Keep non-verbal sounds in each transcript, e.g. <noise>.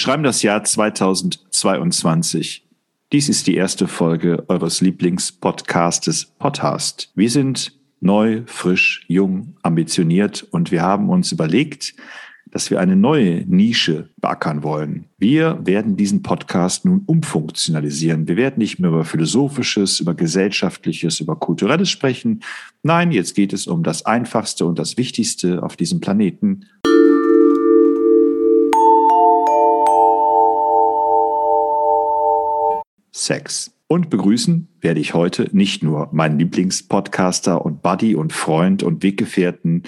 Wir schreiben das Jahr 2022. Dies ist die erste Folge eures Lieblingspodcastes Podcast. Wir sind neu, frisch, jung, ambitioniert und wir haben uns überlegt, dass wir eine neue Nische beackern wollen. Wir werden diesen Podcast nun umfunktionalisieren. Wir werden nicht mehr über Philosophisches, über Gesellschaftliches, über Kulturelles sprechen. Nein, jetzt geht es um das Einfachste und das Wichtigste auf diesem Planeten, Sex. Und begrüßen werde ich heute nicht nur meinen Lieblingspodcaster und Buddy und Freund und Weggefährten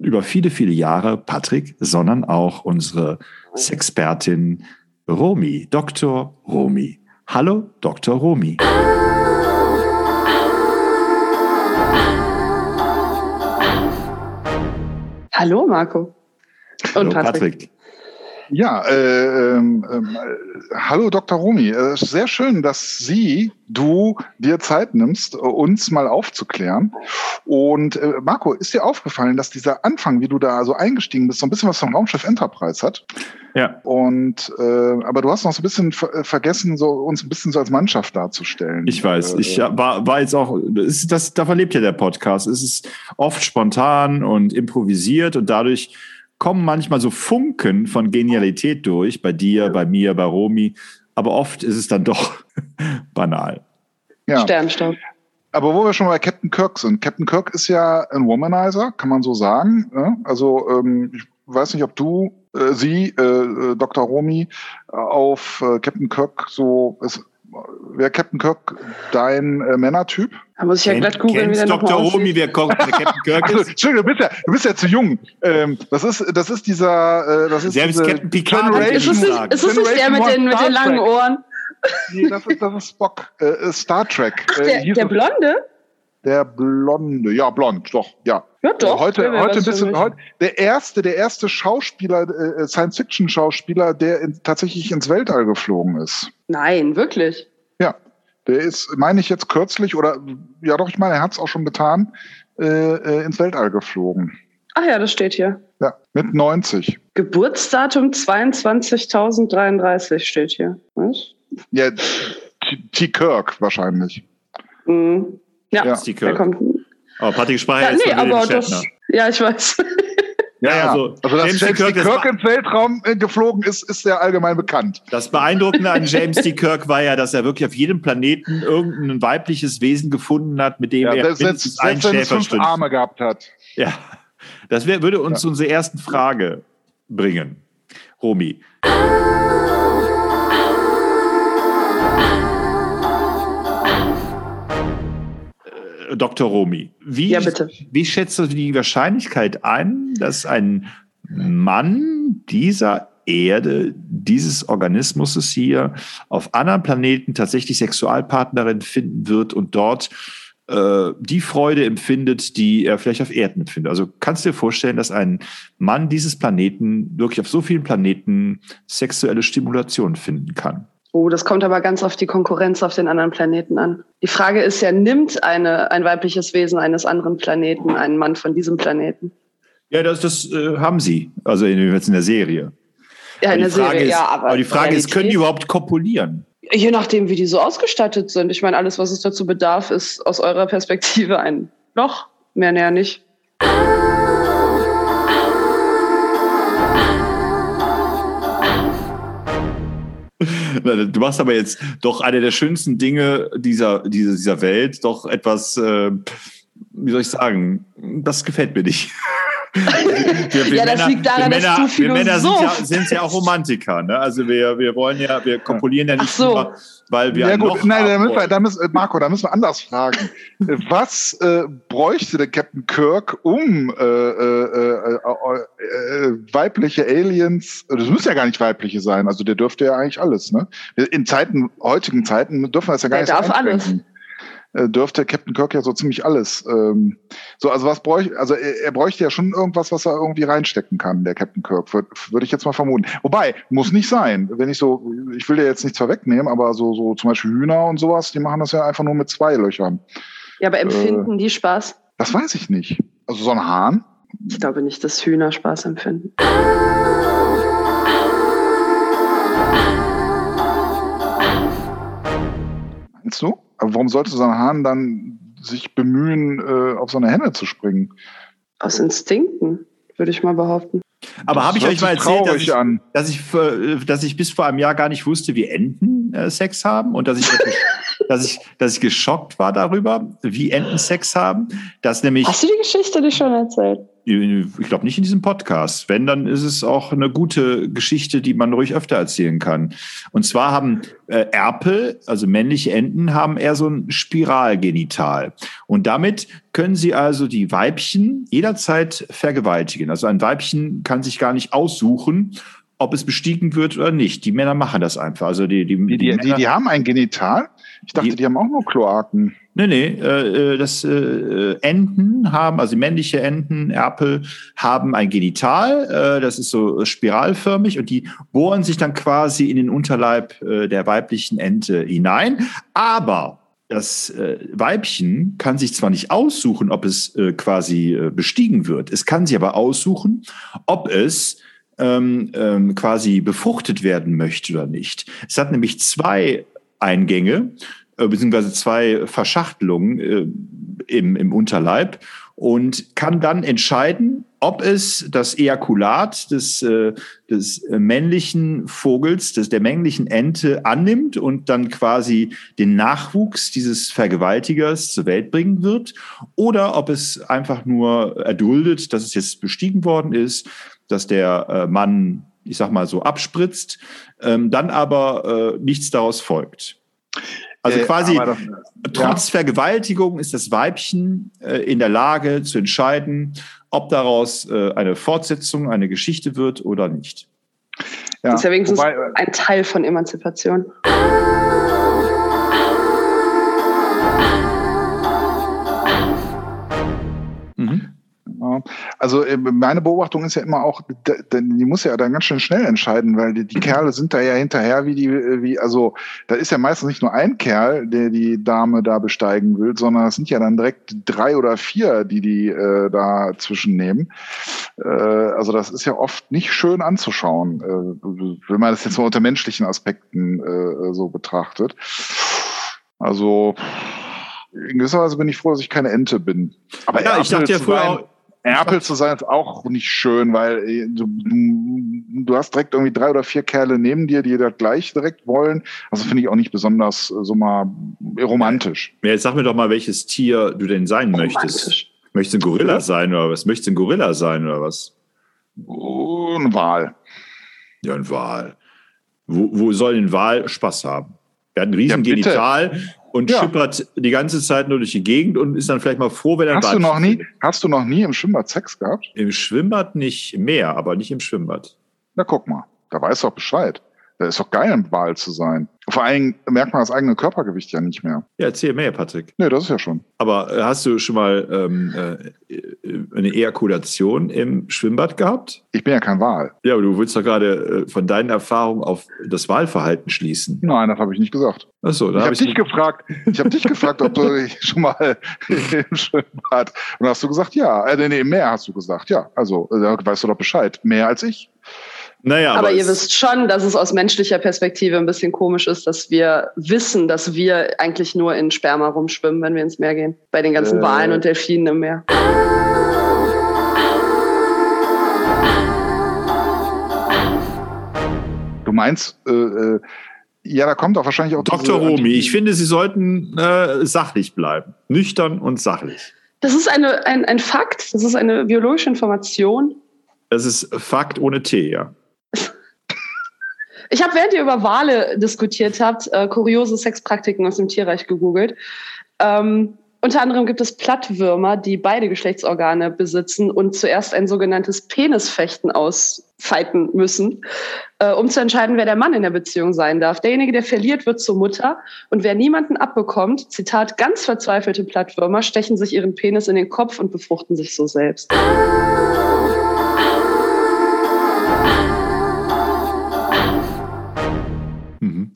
über viele, viele Jahre, Patrick, sondern auch unsere Sexpertin Romy, Dr. Romy. Hallo, Dr. Romy. Hallo, Marco. Und Hallo, Patrick. Patrick. Ja, äh, ähm, äh, hallo Dr. Rumi. Äh, sehr schön, dass Sie, du dir Zeit nimmst, uns mal aufzuklären. Und äh, Marco, ist dir aufgefallen, dass dieser Anfang, wie du da so eingestiegen bist, so ein bisschen was vom Raumschiff Enterprise hat? Ja. Und äh, aber du hast noch so ein bisschen ver äh, vergessen, so uns ein bisschen so als Mannschaft darzustellen. Ich weiß. Äh, ich war, war jetzt auch. Das, das, davon lebt ja der Podcast. Es ist oft spontan und improvisiert und dadurch kommen manchmal so Funken von Genialität durch, bei dir, bei mir, bei Romy, aber oft ist es dann doch <laughs> banal. Ja. Sternstaub. Aber wo wir schon bei Captain Kirk sind, Captain Kirk ist ja ein Womanizer, kann man so sagen. Ne? Also ähm, ich weiß nicht, ob du, äh, sie, äh, äh Dr. Romy, äh, auf äh, Captain Kirk so ist, Wer Captain Kirk dein äh, Männertyp? Da muss ich ja glatt googeln, wie der Dr. Romy, wer Captain Kirk ist. Entschuldigung, du bist ja, du bist ja zu jung. Ähm, das ist, das ist dieser, äh, das ist Selbst Captain Picard. Ist es nicht, ist es nicht der mit den, mit den langen Ohren? Nee, das ist, das ist Spock. Äh, äh Star Trek. Äh, der, der Blonde? Der Blonde, ja, blond, doch, ja. Ja, doch. Heute, heute ein bisschen, heute, der erste, der erste Schauspieler, äh, Science-Fiction-Schauspieler, der in, tatsächlich ins Weltall geflogen ist. Nein, wirklich? Ja. Der ist, meine ich jetzt kürzlich, oder, ja doch, ich meine, er hat es auch schon getan, äh, äh, ins Weltall geflogen. Ach ja, das steht hier. Ja, mit 90. Geburtsdatum 22.033 steht hier. Was? Ja, T. Kirk wahrscheinlich. Mhm. Ja, ja. T. Kirk. kommt. Oh, Patrick Speyer ja, ist nee, aber das, Ja, ich weiß. Ja, ja, also, also dass James, James D. Kirk, Kirk ins Weltraum äh, geflogen ist, ist ja allgemein bekannt. Das Beeindruckende an James D. Kirk war ja, dass er wirklich auf jedem Planeten irgendein weibliches Wesen gefunden hat, mit dem ja, er mindestens einen Schäfer fünf Arme gehabt hat. Ja, das wär, würde uns ja. zu unserer ersten Frage bringen. Romy. Dr. Romy, wie, ja, wie schätzt du die Wahrscheinlichkeit ein, dass ein Mann dieser Erde, dieses Organismus hier, auf anderen Planeten tatsächlich Sexualpartnerin finden wird und dort äh, die Freude empfindet, die er vielleicht auf Erden empfindet. Also kannst du dir vorstellen, dass ein Mann dieses Planeten wirklich auf so vielen Planeten sexuelle Stimulation finden kann? Oh, das kommt aber ganz auf die Konkurrenz auf den anderen Planeten an. Die Frage ist ja, nimmt eine, ein weibliches Wesen eines anderen Planeten einen Mann von diesem Planeten? Ja, das, das äh, haben sie, also in, in der Serie. Ja, in der Serie, ist, ja. Aber, aber die Frage Realität, ist, können die überhaupt kopulieren? Je nachdem, wie die so ausgestattet sind. Ich meine, alles, was es dazu bedarf, ist aus eurer Perspektive ein Loch. Mehr näher nicht. <laughs> Du machst aber jetzt doch eine der schönsten Dinge dieser, dieser, dieser Welt, doch etwas, äh, wie soll ich sagen, das gefällt mir nicht. <laughs> Wir, wir ja, das Männer, liegt daran, Männer, dass du Philosoph wir Männer sind ja, sind ja auch Romantiker. Ne? Also wir, wir wollen ja, wir kopulieren ja nicht so. nur, weil wir ja, gut, nein, da müssen wir, da müssen, Marco, da müssen wir anders fragen. <laughs> Was äh, bräuchte der Captain Kirk, um äh, äh, äh, äh, weibliche Aliens, das müssen ja gar nicht weibliche sein, also der dürfte ja eigentlich alles, ne? In Zeiten, heutigen Zeiten dürfen wir das ja gar der nicht darf alles. Äh, dürfte Captain Kirk ja so ziemlich alles. Ähm, so, also was bräuchte, also er, er, bräuchte ja schon irgendwas, was er irgendwie reinstecken kann, der Captain Kirk, würde würd ich jetzt mal vermuten. Wobei, muss nicht sein. Wenn ich so, ich will dir jetzt nichts vorwegnehmen, aber so, so zum Beispiel Hühner und sowas, die machen das ja einfach nur mit zwei Löchern. Ja, aber empfinden äh, die Spaß? Das weiß ich nicht. Also so ein Hahn? Ich glaube nicht, dass Hühner Spaß empfinden. Meinst du? Aber warum sollte so ein Hahn dann sich bemühen, äh, auf so eine Henne zu springen? Aus Instinkten, würde ich mal behaupten. Aber habe ich euch mal erzählt, dass ich, an. dass, ich, dass ich bis vor einem Jahr gar nicht wusste, wie Enten äh, Sex haben und dass ich, <laughs> dass, ich, dass ich geschockt war darüber, wie Enten Sex haben. Dass nämlich, Hast du die Geschichte dir schon erzählt? Ich glaube nicht in diesem Podcast. Wenn, dann ist es auch eine gute Geschichte, die man ruhig öfter erzählen kann. Und zwar haben äh, Erpel, also männliche Enten, haben eher so ein Spiralgenital. Und damit können sie also die Weibchen jederzeit vergewaltigen. Also ein Weibchen kann sich gar nicht aussuchen, ob es bestiegen wird oder nicht. Die Männer machen das einfach. Also die, die, Die, die, die, die haben ein Genital? Ich dachte, Die- die haben auch nur Kloaken. Nee, nee, äh, äh, das äh, Enten haben, also männliche Enten, Erpel, haben ein Genital, äh, das ist so spiralförmig und die bohren sich dann quasi in den Unterleib äh, der weiblichen Ente hinein. Aber das äh, Weibchen kann sich zwar nicht aussuchen, ob es äh, quasi äh, bestiegen wird, es kann sich aber aussuchen, ob es ähm, ähm, quasi befruchtet werden möchte oder nicht. Es hat nämlich zwei Eingänge äh, beziehungsweise zwei Verschachtelungen äh, im, im Unterleib und kann dann entscheiden, ob es das Ejakulat des, äh, des männlichen Vogels, des, der männlichen Ente annimmt und dann quasi den Nachwuchs dieses Vergewaltigers zur Welt bringen wird oder ob es einfach nur erduldet, dass es jetzt bestiegen worden ist, dass der äh, Mann, ich sag mal so, abspritzt, ähm, dann aber äh, nichts daraus folgt. Also Äh, quasi das- trotz Vergewaltigung ist das Weibchen äh, in der Lage zu entscheiden, ob daraus äh, eine Fortsetzung, eine Geschichte wird oder nicht. Ja, Das ist ja wenigstens wobei, äh, ein Teil von Emanzipation. Ja. Also äh, meine Beobachtung ist ja immer auch, die muss ja dann ganz schön schnell entscheiden, weil die, die <laughs> Kerle sind da ja hinterher, wie die, äh, wie, also da ist ja meistens nicht nur ein Kerl, der die Dame da besteigen will, sondern es sind ja dann direkt drei oder vier, die die äh, da zwischennehmen. Äh, also das ist ja oft nicht schön anzuschauen, äh, wenn man das jetzt mal unter menschlichen Aspekten äh, so betrachtet. Also in gewisser Weise bin ich froh, dass ich keine Ente bin. Aber Ja, ich dachte ja früher sein- auch, Erpel zu sein ist auch nicht schön, weil äh, du, du, hast direkt irgendwie drei oder vier Kerle neben dir, die das gleich direkt wollen. Also finde ich auch nicht besonders äh, so mal romantisch. ja, jetzt sag mir doch mal, welches Tier du denn sein möchtest. Romantisch. Möchtest du ein Gorilla sein oder was? Möchtest du ein Gorilla sein oder was? Oh, Eine Wahl. Ja, ein Wal. Wo, wo soll ein Wal Spaß haben? Er hat ein riesen Ja. Genital und Ja. schippert die ganze Zeit nur durch die Gegend und ist dann vielleicht mal froh, wenn er Hast du Weibchen noch nie, hast du noch nie im Schwimmbad Sex gehabt? Im Schwimmbad nicht mehr, aber nicht im Schwimmbad. Na guck mal, da weißt du doch Bescheid. Ist doch geil, ein Wal zu sein. Vor allem merkt man das eigene Körpergewicht ja nicht mehr. Ja, erzähl mehr, Patrick. Nee, das ist ja schon. Aber äh, hast du schon mal ähm, äh, eine Ejakulation im Schwimmbad gehabt? Ich bin ja kein Wal. Ja, aber du willst doch gerade äh, von deinen Erfahrungen auf das Wahlverhalten schließen. Nein, das habe ich nicht gesagt. Achso, da Ich habe ich dich gefragt, ich habe dich gefragt, ob du <laughs> schon mal im Schwimmbad. Und hast du gesagt, ja. Äh, nee, im Meer hast du gesagt, ja. Also, äh, da weißt du doch Bescheid. Mehr als ich. Naja, Aber, ihr es- wisst schon, dass es aus menschlicher Perspektive ein bisschen komisch ist, dass wir wissen, dass wir eigentlich nur in Sperma rumschwimmen, wenn wir ins Meer gehen. Bei den ganzen Äh. Walen und Delfinen im Meer. Du meinst, äh, äh, ja, da kommt auch wahrscheinlich auch Dr. Romy, ich finde, Sie sollten äh, sachlich bleiben. Nüchtern und sachlich. Das ist eine, ein, ein Fakt, das ist eine biologische Information. Das ist Fakt ohne T, ja. Ich habe, während ihr über Wale diskutiert habt, äh, kuriose Sexpraktiken aus dem Tierreich gegoogelt. Ähm, unter anderem gibt es Plattwürmer, die beide Geschlechtsorgane besitzen und zuerst ein sogenanntes Penisfechten ausfeiten müssen, äh, um zu entscheiden, wer der Mann in der Beziehung sein darf. Derjenige, der verliert, wird zur Mutter und wer niemanden abbekommt, Zitat, ganz verzweifelte Plattwürmer, stechen sich ihren Penis in den Kopf und befruchten sich so selbst. Mhm.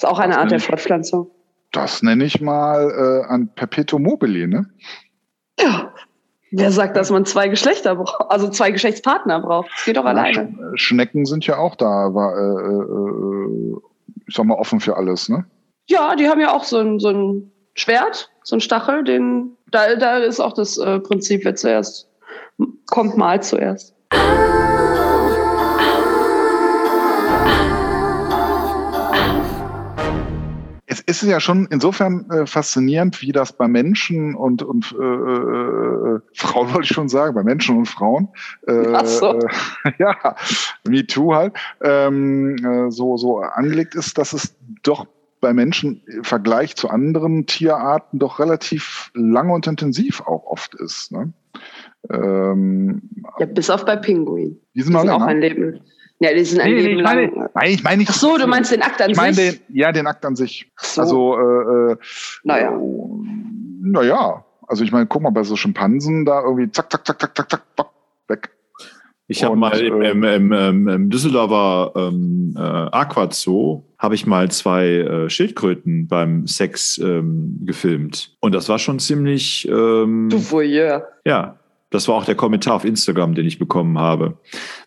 Ist auch eine Art der Fortpflanzung. Das nenne ich mal äh, ein Perpetuum mobile, ne? Ja. Wer sagt, dass man zwei Geschlechter braucht, also zwei Geschlechtspartner braucht? Das geht doch alleine. Sch- Schnecken sind ja auch da, war, äh, äh, ich sag mal, offen für alles, ne? Ja, die haben ja auch so ein, so ein Schwert, so ein Stachel, den, da, da ist auch das äh, Prinzip, wer zuerst kommt, mal zuerst. Es ist ja schon insofern äh, faszinierend, wie das bei Menschen und, und äh, äh, Frauen <laughs> wollte ich schon sagen, bei Menschen und Frauen, äh, Ach so. äh, <laughs> ja, Me Too halt, ähm, äh, so, so angelegt ist, dass es doch bei Menschen im Vergleich zu anderen Tierarten doch relativ lange und intensiv auch oft ist. Ne? Ähm, Ja, bis auf bei Pinguinen. die Die sind, mal sind auch länger. ein Leben. Ja, die sind ein Nee, nee, Leben ich meine, lang. nein, ich meine nicht. Ach so, du meinst den Akt an Ich meine sich? den, ja, den Akt an sich. So. Also, äh, äh, Naja. äh, naja. Also ich meine, guck mal, bei so Schimpansen da irgendwie zack, zack, zack, zack, zack, zack, bock, weg. Ich habe mal im, äh, im, im, im, im Düsseldorfer ähm, äh, Aquazoo habe ich mal zwei äh, Schildkröten beim Sex ähm, gefilmt. Und das war schon ziemlich, ähm, Du Voyeur. ja, das war auch der Kommentar auf Instagram, den ich bekommen habe,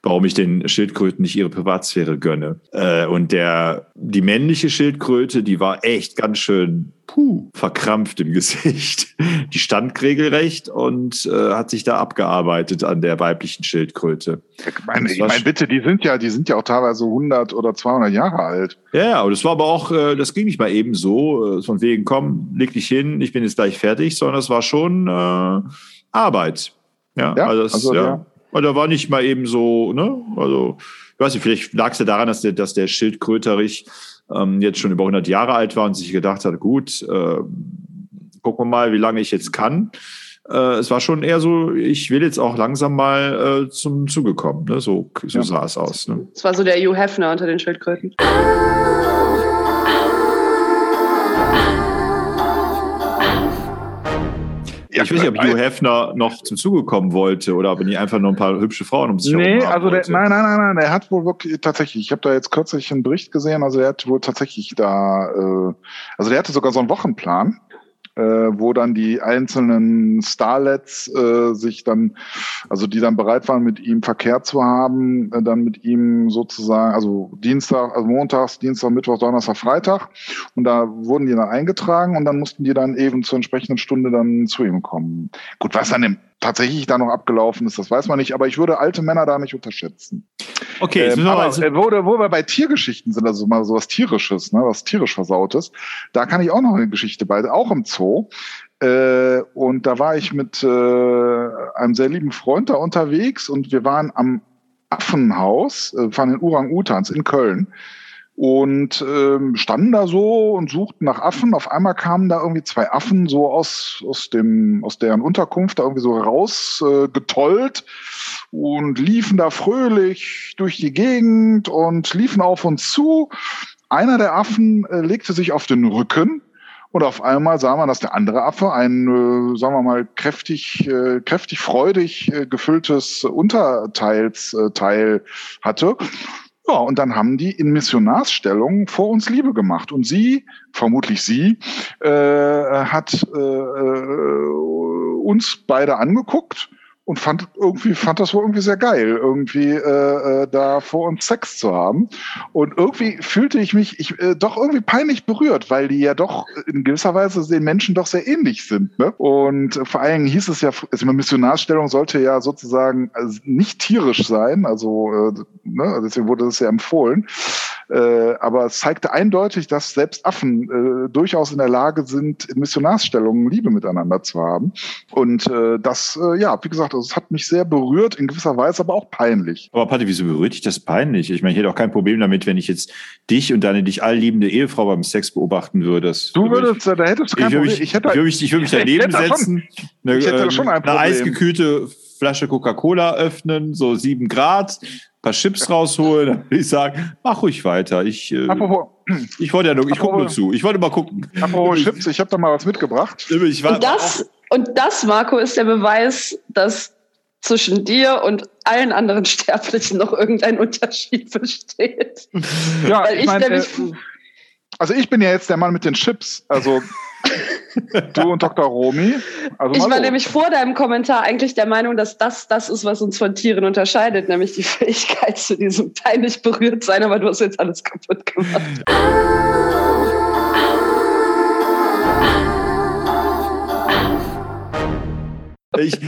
warum ich den Schildkröten nicht ihre Privatsphäre gönne. Äh, und der, die männliche Schildkröte, die war echt ganz schön puh, verkrampft im <laughs> Gesicht. Die stand regelrecht und äh, hat sich da abgearbeitet an der weiblichen Schildkröte. Ich meine, Das ich meine bitte, die sind ja, die sind ja auch teilweise 100 oder 200 Jahre alt. Ja, und es war aber auch, äh, das ging nicht mal eben so, äh, von wegen, komm, leg dich hin, ich bin jetzt gleich fertig, sondern es war schon äh, Arbeit. Ja, Ja, also, das, also, ja. da war nicht mal eben so, ne, also, ich weiß nicht, vielleicht lag es ja daran, dass der, dass der Schildkröterich ähm, jetzt schon über 100 Jahre alt war und sich gedacht hat, gut, äh, gucken wir mal, wie lange ich jetzt kann. Äh, es war schon eher so, ich will jetzt auch langsam mal äh, zum Zuge kommen. Ne? So, so Ja. sah es aus. Ne? Das war so der Hugh Hefner unter den Schildkröten. Ja, ich weiß nicht, ob Hugh Hefner noch zum Zuge kommen wollte oder ob er nicht einfach nur ein paar hübsche Frauen um sich Nee, herum haben also der, wollte. nein, nein, nein, nein, der hat wohl wirklich tatsächlich, ich habe da jetzt kürzlich einen Bericht gesehen, also er hat wohl tatsächlich da, äh, also der hatte sogar so einen Wochenplan, wo dann die einzelnen Starlets äh, sich dann, also die dann bereit waren, mit ihm Verkehr zu haben, äh, dann mit ihm sozusagen, also Dienstag, also Montags, Dienstag, Mittwoch, Donnerstag, Freitag und da wurden die dann eingetragen und dann mussten die dann eben zur entsprechenden Stunde dann zu ihm kommen. Gut, was dann im, tatsächlich da noch abgelaufen ist, das weiß man nicht, aber ich würde alte Männer da nicht unterschätzen. Okay, Ähm, aber wo, wo wir bei Tiergeschichten sind, also mal so was Tierisches, ne, was tierisch Versautes, da kann ich auch noch eine Geschichte bei, auch im Zoo. Äh, und da war ich mit äh, einem sehr lieben Freund da unterwegs und wir waren am Affenhaus, äh, von den Orang-Utans in Köln und ähm, standen da so und suchten nach Affen. Auf einmal kamen da irgendwie zwei Affen so aus aus dem aus deren Unterkunft da irgendwie so raus äh, getollt und liefen da fröhlich durch die Gegend und liefen auf uns zu. Einer der Affen äh, legte sich auf den Rücken und auf einmal sah man, dass der andere Affe ein, äh, sagen wir mal, kräftig, äh, kräftig freudig äh, gefülltes Unterteilsteil äh, hatte. Ja, und dann haben die in Missionarsstellung vor uns Liebe gemacht. Und sie, vermutlich sie, äh, hat äh, äh, uns beide angeguckt und fand irgendwie fand das wohl irgendwie sehr geil, irgendwie äh, äh, da vor uns Sex zu haben. Und irgendwie fühlte ich mich ich, äh, doch irgendwie peinlich berührt, weil die ja doch in gewisser Weise den Menschen doch sehr ähnlich sind. Ne? Und vor allen Dingen hieß es ja, also eine Missionarstellung sollte ja sozusagen also nicht tierisch sein, also äh, ne, deswegen wurde das ja empfohlen. Äh, aber es zeigte eindeutig, dass selbst Affen äh, durchaus in der Lage sind, in Missionarsstellungen Liebe miteinander zu haben. Und äh, das, äh, ja, wie gesagt, also es hat mich sehr berührt, in gewisser Weise aber auch peinlich. aber Patti, wieso berührt dich das peinlich? Ich meine, ich hätte auch kein Problem damit, wenn ich jetzt dich und deine dich allliebende Ehefrau beim Sex beobachten würde. Das Du würde würdest, äh, da hättest du Ich, kein ich, Problem. mich, ich, würde mich, ich würde mich <laughs> ich daneben hätte da schon- setzen, eine, ich hätte ähm, schon ein eine Problem. eisgekühlte Flasche Coca-Cola öffnen, so sieben Grad, paar Chips rausholen, dann würde ich sagen, mach ruhig weiter. Ich, äh, Apropos, ich wollte ja nur, ich gucke nur zu. Ich wollte mal gucken. apropos Chips, ich habe da mal was mitgebracht. Ich war, Und das, und das, Marco, ist der Beweis, dass zwischen dir und allen anderen Sterblichen noch irgendein Unterschied besteht. Ja, Weil ich mein, nämlich- äh, also ich bin ja jetzt der Mann mit den Chips. Also <laughs> du und Dr. Romy. Also Ich war los. nämlich vor deinem Kommentar eigentlich der Meinung, dass das das ist, was uns von Tieren unterscheidet, nämlich die Fähigkeit zu diesem peinlich berührt sein, aber du hast jetzt alles kaputt gemacht. Ich,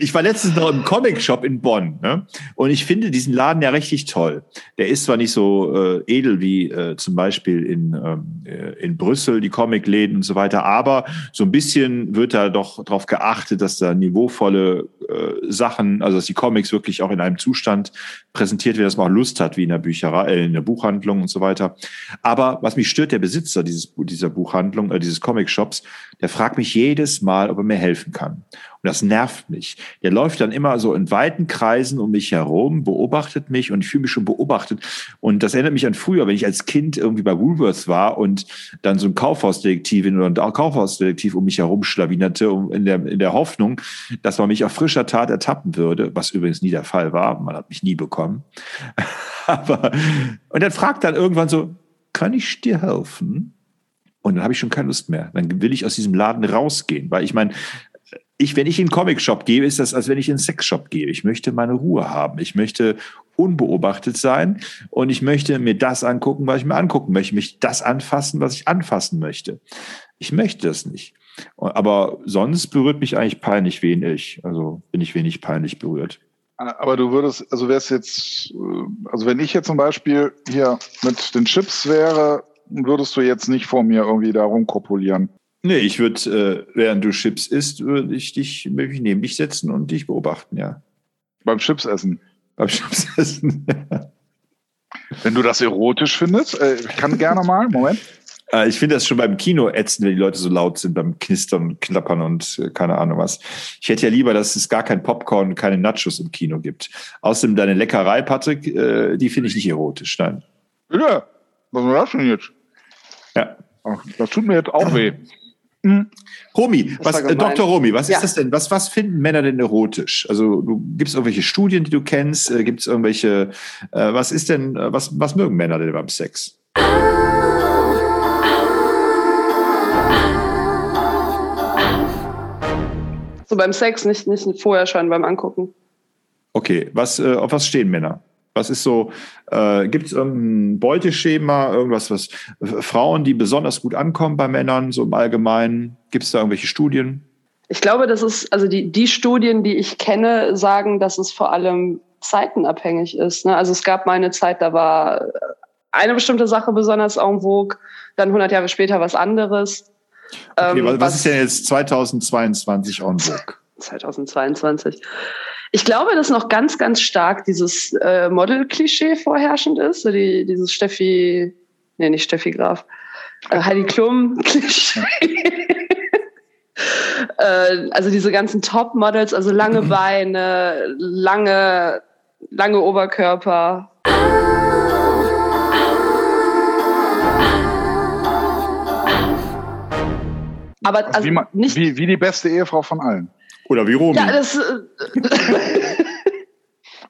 ich war letztens noch im Comic-Shop in Bonn ne? und ich finde diesen Laden ja richtig toll. Der ist zwar nicht so äh, edel wie äh, zum Beispiel in, ähm, äh, in Brüssel, die Comic-Läden und so weiter, aber so ein bisschen wird da doch darauf geachtet, dass da niveauvolle äh, Sachen, also dass die Comics wirklich auch in einem Zustand präsentiert werden, dass man auch Lust hat, wie in der Bücherei, äh, in der Buchhandlung und so weiter. Aber was mich stört, der Besitzer dieses, dieser Buchhandlung, äh, dieses Comic-Shops, der fragt mich jedes Mal, ob er mir helfen kann. Und das nervt mich. Der läuft dann immer so in weiten Kreisen um mich herum, beobachtet mich und ich fühle mich schon beobachtet. Und das erinnert mich an früher, wenn ich als Kind irgendwie bei Woolworths war und dann so ein Kaufhausdetektivin oder ein Kaufhausdetektiv um mich herum schlawinerte, um in der, in der Hoffnung, dass man mich auf frischer Tat ertappen würde, was übrigens nie der Fall war. Man hat mich nie bekommen. <laughs> Aber, und dann fragt dann irgendwann so, kann ich dir helfen? Und dann habe ich schon keine Lust mehr. Dann will ich aus diesem Laden rausgehen, weil ich meine, ich, wenn ich in einen Comic-Shop gehe, ist das, als wenn ich in einen Sex-Shop gehe. Ich möchte meine Ruhe haben. Ich möchte unbeobachtet sein und ich möchte mir das angucken, was ich mir angucken möchte. Ich möchte das anfassen, was ich anfassen möchte. Ich möchte das nicht. Aber sonst berührt mich eigentlich peinlich wenig. Also bin ich wenig peinlich berührt. Aber du würdest, also wär's jetzt, also wenn ich jetzt zum Beispiel hier mit den Chips wäre, würdest du jetzt nicht vor mir irgendwie da rumkopulieren. Nee, ich würde, äh, während du Chips isst, würde ich dich möglich neben dich setzen und dich beobachten, ja. Beim Chips essen. Beim Chips essen. <laughs> Wenn du das erotisch findest, äh, ich kann gerne mal, Moment. Äh, ich finde das schon beim Kino ätzend, wenn die Leute so laut sind, beim Knistern und Klappern und äh, keine Ahnung was. Ich hätte ja lieber, dass es gar kein Popcorn und keine Nachos im Kino gibt. Außerdem deine Leckerei, Patrick, äh, die finde ich nicht erotisch, nein. Ja, was ist das denn jetzt? Ja. Ach, das tut mir jetzt auch <clears throat> weh. Mhm. Romy, was, äh, Dr. Romy, was ja. ist das denn? Was, was finden Männer denn erotisch? Also gibt es irgendwelche Studien, die du kennst? Äh, gibt es irgendwelche, äh, was ist denn, äh, was, was mögen Männer denn beim Sex? So beim Sex, nicht, nicht vorher schon beim Angucken. Okay, was, äh, auf was stehen Männer? Was ist so, äh, gibt es irgendein Beuteschema, irgendwas, was Frauen, die besonders gut ankommen bei Männern, so im Allgemeinen? Gibt es da irgendwelche Studien? Ich glaube, das ist, also die, die Studien, die ich kenne, sagen, dass es vor allem zeitenabhängig ist. Ne? Also es gab mal eine Zeit, da war eine bestimmte Sache besonders en vogue, dann 100 Jahre später was anderes. Okay, ähm, was, was ist denn jetzt 2022 en vogue? 2022. Ich glaube, dass noch ganz, ganz stark dieses äh, Model-Klischee vorherrschend ist. So die, dieses Steffi, nee, nicht Steffi Graf, äh, Heidi Klum-Klischee. <laughs> äh, also diese ganzen Top-Models, also lange <clears throat> Beine, lange, lange Oberkörper. Aber also wie, man, nicht wie, wie die beste Ehefrau von allen. Oder wie Romy. Ja, das, äh, <laughs>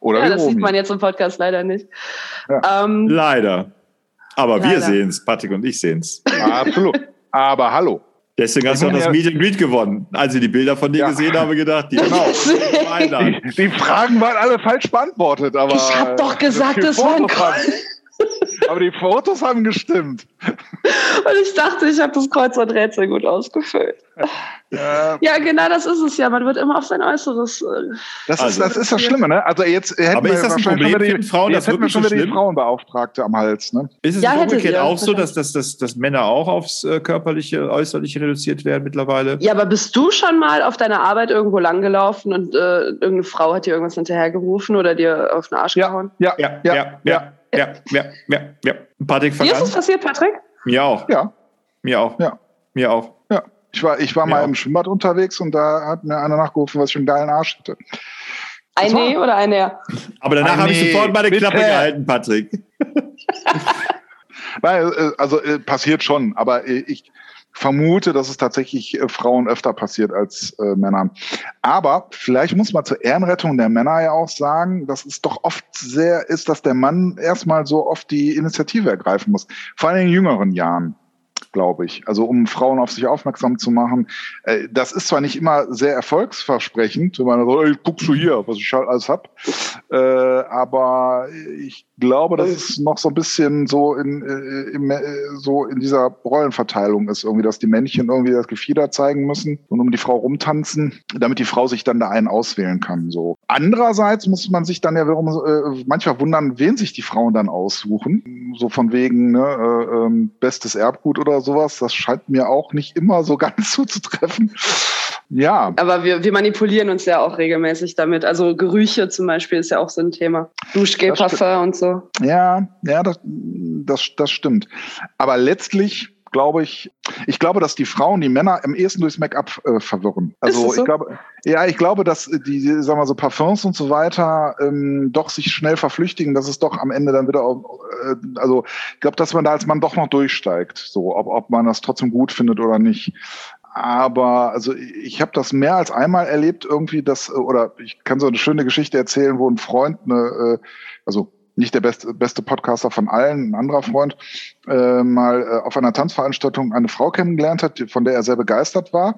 Oder ja, das Romy. sieht man jetzt im Podcast leider nicht. Ja. Ähm, leider. Aber leider. wir sehen es, Patrick und ich sehen es. Absolut. Aber hallo. Deswegen hast du auch das Meet and Greet gewonnen. Als ich die Bilder von dir ja. gesehen habe, gedacht, die, genau. <laughs> <laughs> die, die, Fragen waren alle falsch beantwortet. Aber ich habe doch gesagt, das war ein Kreuz. Aber die Fotos haben gestimmt. Und ich dachte, ich habe das Kreuzworträtsel gut ausgefüllt. Ja. ja, genau, das ist es ja. Man wird immer auf sein Äußeres. Äh, das ist, also, das, ist das Schlimme, ne? Also jetzt hätten aber ist das ein Problem für die Frauen, jetzt hätten wir schon wieder die Frauenbeauftragte am Hals, ne? Ist es ja, umgekehrt auch so, dass, dass, dass, dass Männer auch aufs äh, körperliche, äußerliche reduziert werden mittlerweile? Ja, aber bist du schon mal auf deiner Arbeit irgendwo langgelaufen und äh, irgendeine Frau hat dir irgendwas hinterhergerufen oder dir auf den Arsch ja, gehauen? Ja, ja, ja, ja. ja ja, ja, ja, ja. Patrick, Dir ist es passiert, Patrick? Mir auch. Ja. Mir auch. Ja. Mir auch. Ja. Ich war, ich war mal auch. im Schwimmbad unterwegs und da hat mir einer nachgerufen, was ich für einen geilen Arsch hatte. Ein Nee oder ein Er? Aber danach habe ich sofort meine Klappe gehalten, Patrick. <laughs> Nein, äh, also äh, passiert schon, aber äh, ich, vermute, dass es tatsächlich äh, Frauen öfter passiert als äh, Männern. Aber vielleicht muss man zur Ehrenrettung der Männer ja auch sagen, dass es doch oft sehr ist, dass der Mann erstmal so oft die Initiative ergreifen muss. Vor allem in jüngeren Jahren, glaube ich. Also um Frauen auf sich aufmerksam zu machen. Äh, das ist zwar nicht immer sehr erfolgsversprechend, wenn man so, ey, guckst du hier, was ich halt alles hab. Äh, aber ich glaube, dass es noch so ein bisschen so in, äh, in, äh, so in dieser Rollenverteilung ist, irgendwie, dass die Männchen irgendwie das Gefieder zeigen müssen und um die Frau rumtanzen, damit die Frau sich dann da einen auswählen kann. So. Andererseits muss man sich dann ja wiederum äh, manchmal wundern, wen sich die Frauen dann aussuchen. So von wegen ne, äh, ähm, bestes Erbgut oder sowas. Das scheint mir auch nicht immer so <laughs> ganz zuzutreffen. Ja. Aber wir, wir manipulieren uns ja auch regelmäßig damit. Also Gerüche zum Beispiel ist ja auch so ein Thema. Duschgel, Parfum und so. Ja, ja, das, das, das stimmt. Aber letztlich glaube ich, ich glaube, dass die Frauen die Männer am ehesten durchs Make-up äh, verwirren. Also so? ich glaube, ja, ich glaube, dass die, sagen wir so Parfums und so weiter ähm, doch sich schnell verflüchtigen, dass es doch am Ende dann wieder, äh, also ich glaube, dass man da als Mann doch noch durchsteigt, so ob, ob man das trotzdem gut findet oder nicht. Aber also ich habe das mehr als einmal erlebt, irgendwie, dass, oder ich kann so eine schöne Geschichte erzählen, wo ein Freund eine, äh, also nicht der beste, beste Podcaster von allen, ein anderer Freund, äh, mal äh, auf einer Tanzveranstaltung eine Frau kennengelernt hat, von der er sehr begeistert war.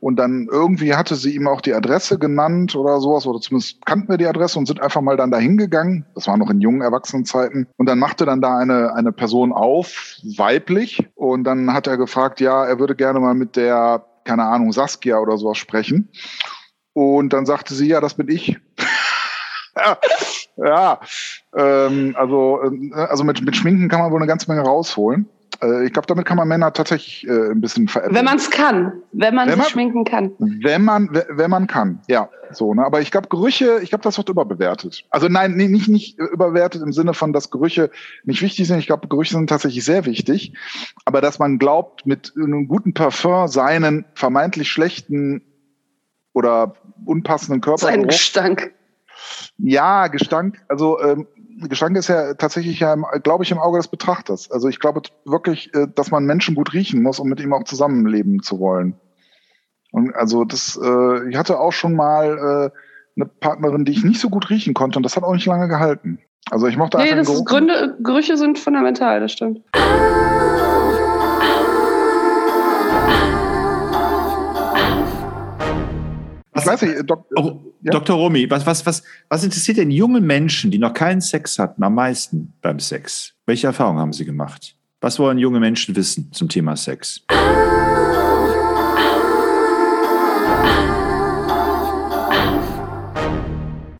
Und dann irgendwie hatte sie ihm auch die Adresse genannt oder sowas, oder zumindest kannten wir die Adresse und sind einfach mal dann dahin gegangen. Das war noch in jungen Erwachsenenzeiten. Und dann machte dann da eine, eine Person auf, weiblich. Und dann hat er gefragt, ja, er würde gerne mal mit der, keine Ahnung, Saskia oder sowas sprechen. Und dann sagte sie, ja, das bin ich. Ja, ja ähm, also, äh, also mit, mit Schminken kann man wohl eine ganze Menge rausholen. Äh, ich glaube, damit kann man Männer tatsächlich äh, ein bisschen verändern. Wenn man es kann, wenn man wenn sich schminken kann. Wenn man, wenn man kann, ja. So, ne? Aber ich glaube, Gerüche, ich glaube, das wird überbewertet. Also nein, nee, nicht, nicht überbewertet im Sinne von, dass Gerüche nicht wichtig sind. Ich glaube, Gerüche sind tatsächlich sehr wichtig. Aber dass man glaubt, mit einem guten Parfum seinen vermeintlich schlechten oder unpassenden Körper. Seinen Gestank ja, Gestank, also ähm, Gestank ist ja tatsächlich ja, glaube ich, im Auge des Betrachters. Also ich glaube wirklich, äh, dass man Menschen gut riechen muss, um mit ihm auch zusammenleben zu wollen. Und also das, äh, ich hatte auch schon mal äh, eine Partnerin, die ich nicht so gut riechen konnte und das hat auch nicht lange gehalten. Also ich mochte nee, einfach. Nee, Gründe, Gerüche sind fundamental, das stimmt. Ich weiß nicht, Dok oh, ja? Dr. Romy, was, was, was, was interessiert denn junge Menschen, die noch keinen Sex hatten, am meisten beim Sex? Welche Erfahrungen haben sie gemacht? Was wollen junge Menschen wissen zum Thema Sex?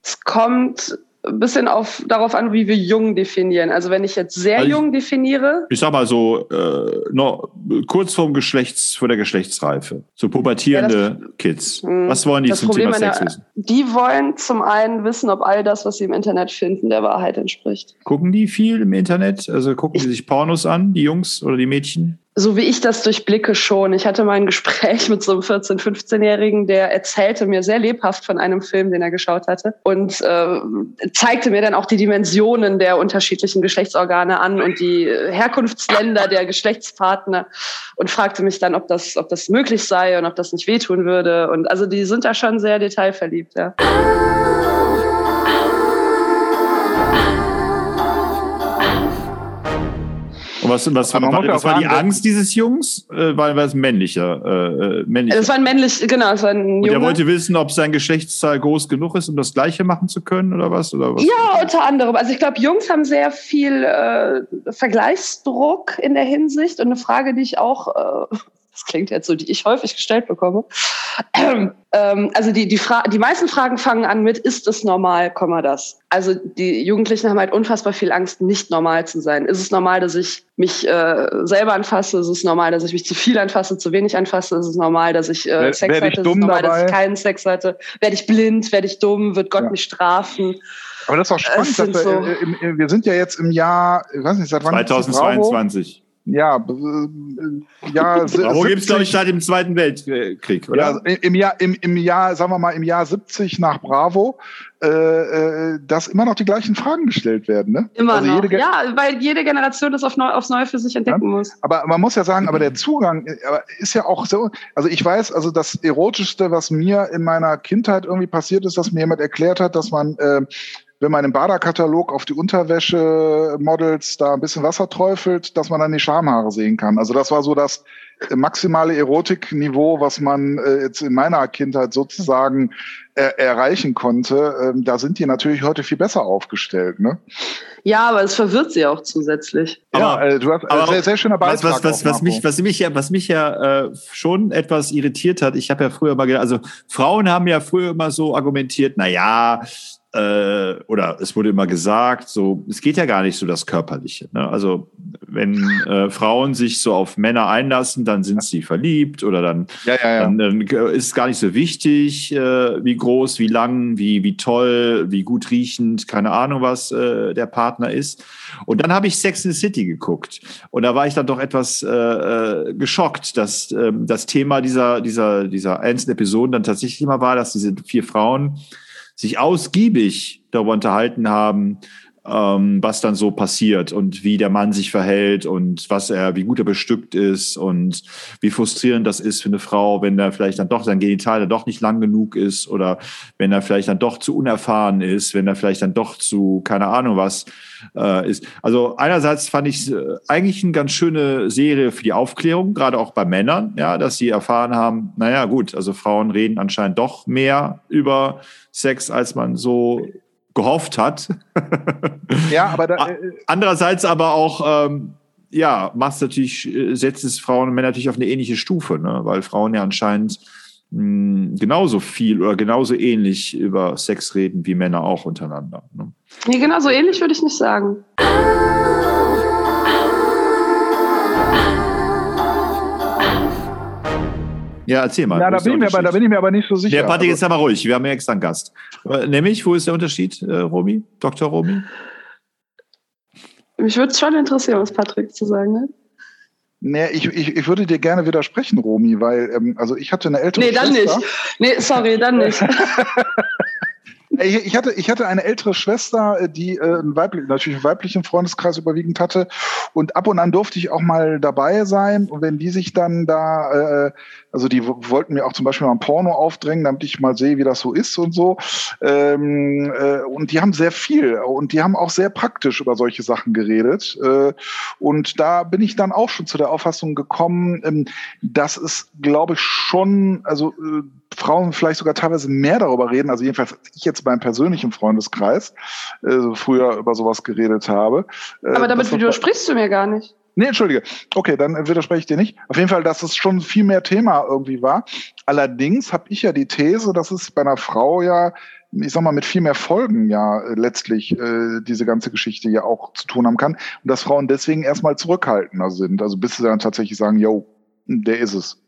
Es kommt ein bisschen auf, darauf an, wie wir jung definieren. Also wenn ich jetzt sehr also jung definiere. Ich sag mal so, äh, noch kurz vorm Geschlechts, vor der Geschlechtsreife. So pubertierende ja, das, Kids. Hm, Was wollen die zum Problem Thema Sex wissen? Die wollen zum einen wissen, ob all das, was sie im Internet finden, der Wahrheit entspricht. Gucken die viel im Internet? Also gucken die sich Pornos an, die Jungs oder die Mädchen? So wie ich das durchblicke schon. Ich hatte mal ein Gespräch <laughs> mit so einem 14-, 15-Jährigen, der erzählte mir sehr lebhaft von einem Film, den er geschaut hatte und äh, zeigte mir dann auch die Dimensionen der unterschiedlichen Geschlechtsorgane an und die Herkunftsländer der Geschlechtspartner und fragte mich dann, ob das, ob das möglich sei und ob das nicht wehtun würde. Und also die sind da schon sehr detailverliebt, ja. Und was, was, war, was war die Angst dieses Jungs? Äh, weil, weil es männlicher, äh, äh, männlicher. Das war ein männlich, genau, es war ein Junge. Und er wollte wissen, ob sein Geschlechtszahl groß genug ist, um das Gleiche machen zu können oder was? Oder was ja, unter anderem. Also ich glaube, Jungs haben sehr viel äh, Vergleichsdruck in der Hinsicht und eine Frage, die ich auch äh, das klingt jetzt so, die ich häufig gestellt bekomme. Ähm, also die, die, Fra die meisten Fragen fangen an mit, ist es normal, Komma das? Also die Jugendlichen haben halt unfassbar viel Angst, nicht normal zu sein. Ist es normal, dass ich mich äh, selber anfasse? Ist es normal, dass ich mich zu viel anfasse, zu wenig anfasse? Ist es normal, dass ich äh, Sex hatte? Ist es normal, dabei? dass ich keinen Sex hatte? Werde ich blind? Werde ich dumm? Wird Gott ja. mich strafen? Aber das ist auch spannend. Wir, so äh, im, wir, sind ja jetzt im Jahr, ich weiß nicht, seit wann 2022 ja, äh, ja. Wo gibt es, glaube ich, seit dem Zweiten Weltkrieg, oder? Ja, im Jahr, im, im Jahr, sagen wir mal, im Jahr 70 nach Bravo, äh, äh, dass immer noch die gleichen Fragen gestellt werden, ne? Immer also noch. ja, weil jede Generation das auf neu, aufs Neue für sich entdecken ja? muss. Aber man muss ja sagen, aber der Zugang äh, ist ja auch so, also ich weiß, also das Erotischste, was mir in meiner Kindheit irgendwie passiert ist, dass mir jemand erklärt hat, dass man äh, wenn man im Baderkatalog auf die Unterwäsche-Models da ein bisschen Wasser träufelt, dass man dann die Schamhaare sehen kann. Also das war so das maximale Erotikniveau, was man äh, jetzt in meiner Kindheit sozusagen er erreichen konnte. Ähm, da sind die natürlich heute viel besser aufgestellt. Ne? Ja, aber es verwirrt sie auch zusätzlich. Aber, ja, äh, du hast aber sehr, sehr schöner Beitrag. Was, was, was, was mich, was mich ja, was mich ja äh, schon etwas irritiert hat. Ich habe ja früher mal gedacht, also Frauen haben ja früher immer so argumentiert, na ja, äh, oder es wurde immer gesagt, so, es geht ja gar nicht so das Körperliche. Ne? Also wenn äh, Frauen sich so auf Männer einlassen, dann sind sie verliebt oder dann, ja, ja, ja. dann, dann ist es gar nicht so wichtig, äh, wie groß, wie lang, wie, wie toll, wie gut riechend, keine Ahnung was äh, der Partner ist. Und dann habe ich Sex in the City geguckt. Und da war ich dann doch etwas äh, äh geschockt, dass äh, das Thema dieser, dieser, dieser einzelnen Episoden dann tatsächlich immer war, dass diese vier Frauen sich ausgiebig darüber unterhalten haben, ähm, was dann so passiert und wie der Mann sich verhält und was er, wie gut er bestückt ist und wie frustrierend das ist für eine Frau, wenn er vielleicht dann doch sein Genital dann doch nicht lang genug ist oder wenn er vielleicht dann doch zu unerfahren ist, wenn er vielleicht dann doch zu keine Ahnung was äh, ist. Also einerseits fand ich äh, eigentlich eine ganz schöne Serie für die Aufklärung, gerade auch bei Männern, ja, dass sie erfahren haben, naja gut, also Frauen reden anscheinend doch mehr über Sex, als man so gehofft hat. Ja, aber da, äh, andererseits aber auch ähm, ja, macht natürlich äh, setzt es Frauen und Männer natürlich auf eine ähnliche Stufe, ne? weil Frauen ja anscheinend mh, hm, genauso viel oder genauso ähnlich über Sex reden wie Männer auch untereinander. Ne? Nee, genauso ähnlich würde ich nicht sagen. Ja, erzähl mal. Ja, da bin, ich mir aber, da bin ich mir aber nicht so sicher. Der Patrick ist aber ruhig. Wir haben ja extra einen Gast. Äh, nämlich, wo ist der Unterschied, äh, Romy? Dr. Romy? Mich würde es schon interessieren, was Patrick zu sagen hat. Nee, ich, ich, ich würde dir gerne widersprechen, Romy, weil ähm, also ich hatte eine ältere Nee, dann Schwester. nicht. Nee, sorry, dann nicht. <laughs> Ich hatte, ich hatte eine ältere Schwester, äh, die äh, einen weiblich, natürlich einen weiblichen Freundeskreis überwiegend hatte. Und ab und an durfte ich auch mal dabei sein. Und wenn die sich dann da, äh, also die wollten mir auch zum Beispiel mal ein Porno aufdrängen, damit ich mal sehe, wie das so ist und so. Ähm, äh, und die haben sehr viel und die haben auch sehr praktisch über solche Sachen geredet. Äh, und da bin ich dann auch schon zu der Auffassung gekommen, ähm, dass es, glaube ich, schon, also äh, Frauen vielleicht sogar teilweise mehr darüber reden, also jedenfalls ich jetzt beim persönlichen Freundeskreis äh, früher über sowas geredet habe. Äh, Aber damit widersprichst du mir gar nicht. Nee, entschuldige. Okay, dann widerspreche ich dir nicht. Auf jeden Fall, dass es schon viel mehr Thema irgendwie war. Allerdings habe ich ja die These, dass es bei einer Frau ja, ich sag mal, mit viel mehr Folgen ja äh, letztlich äh, diese ganze Geschichte ja auch zu tun haben kann. Und dass Frauen deswegen erstmal zurückhaltender sind. Also bis sie dann tatsächlich sagen, yo, der ist es.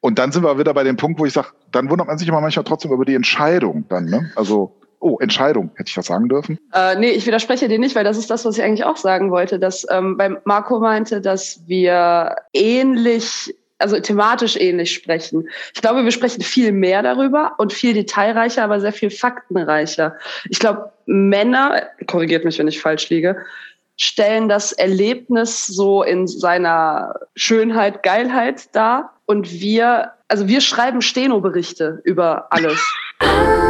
Und dann sind wir wieder bei dem Punkt, wo ich sage, dann wundert man sich immer manchmal trotzdem über die Entscheidung dann. Ne? Also, oh, Entscheidung, hätte ich das sagen dürfen? Äh, nee, ich widerspreche dir nicht, weil das ist das, was ich eigentlich auch sagen wollte, dass ähm, weil Marco meinte, dass wir ähnlich also thematisch ähnlich sprechen. Ich glaube, wir sprechen viel mehr darüber und viel detailreicher, aber sehr viel faktenreicher. Ich glaube, Männer, korrigiert mich, wenn ich falsch liege, stellen das Erlebnis so in seiner Schönheit, Geilheit dar und wir, also wir schreiben Steno-Berichte über alles. <laughs>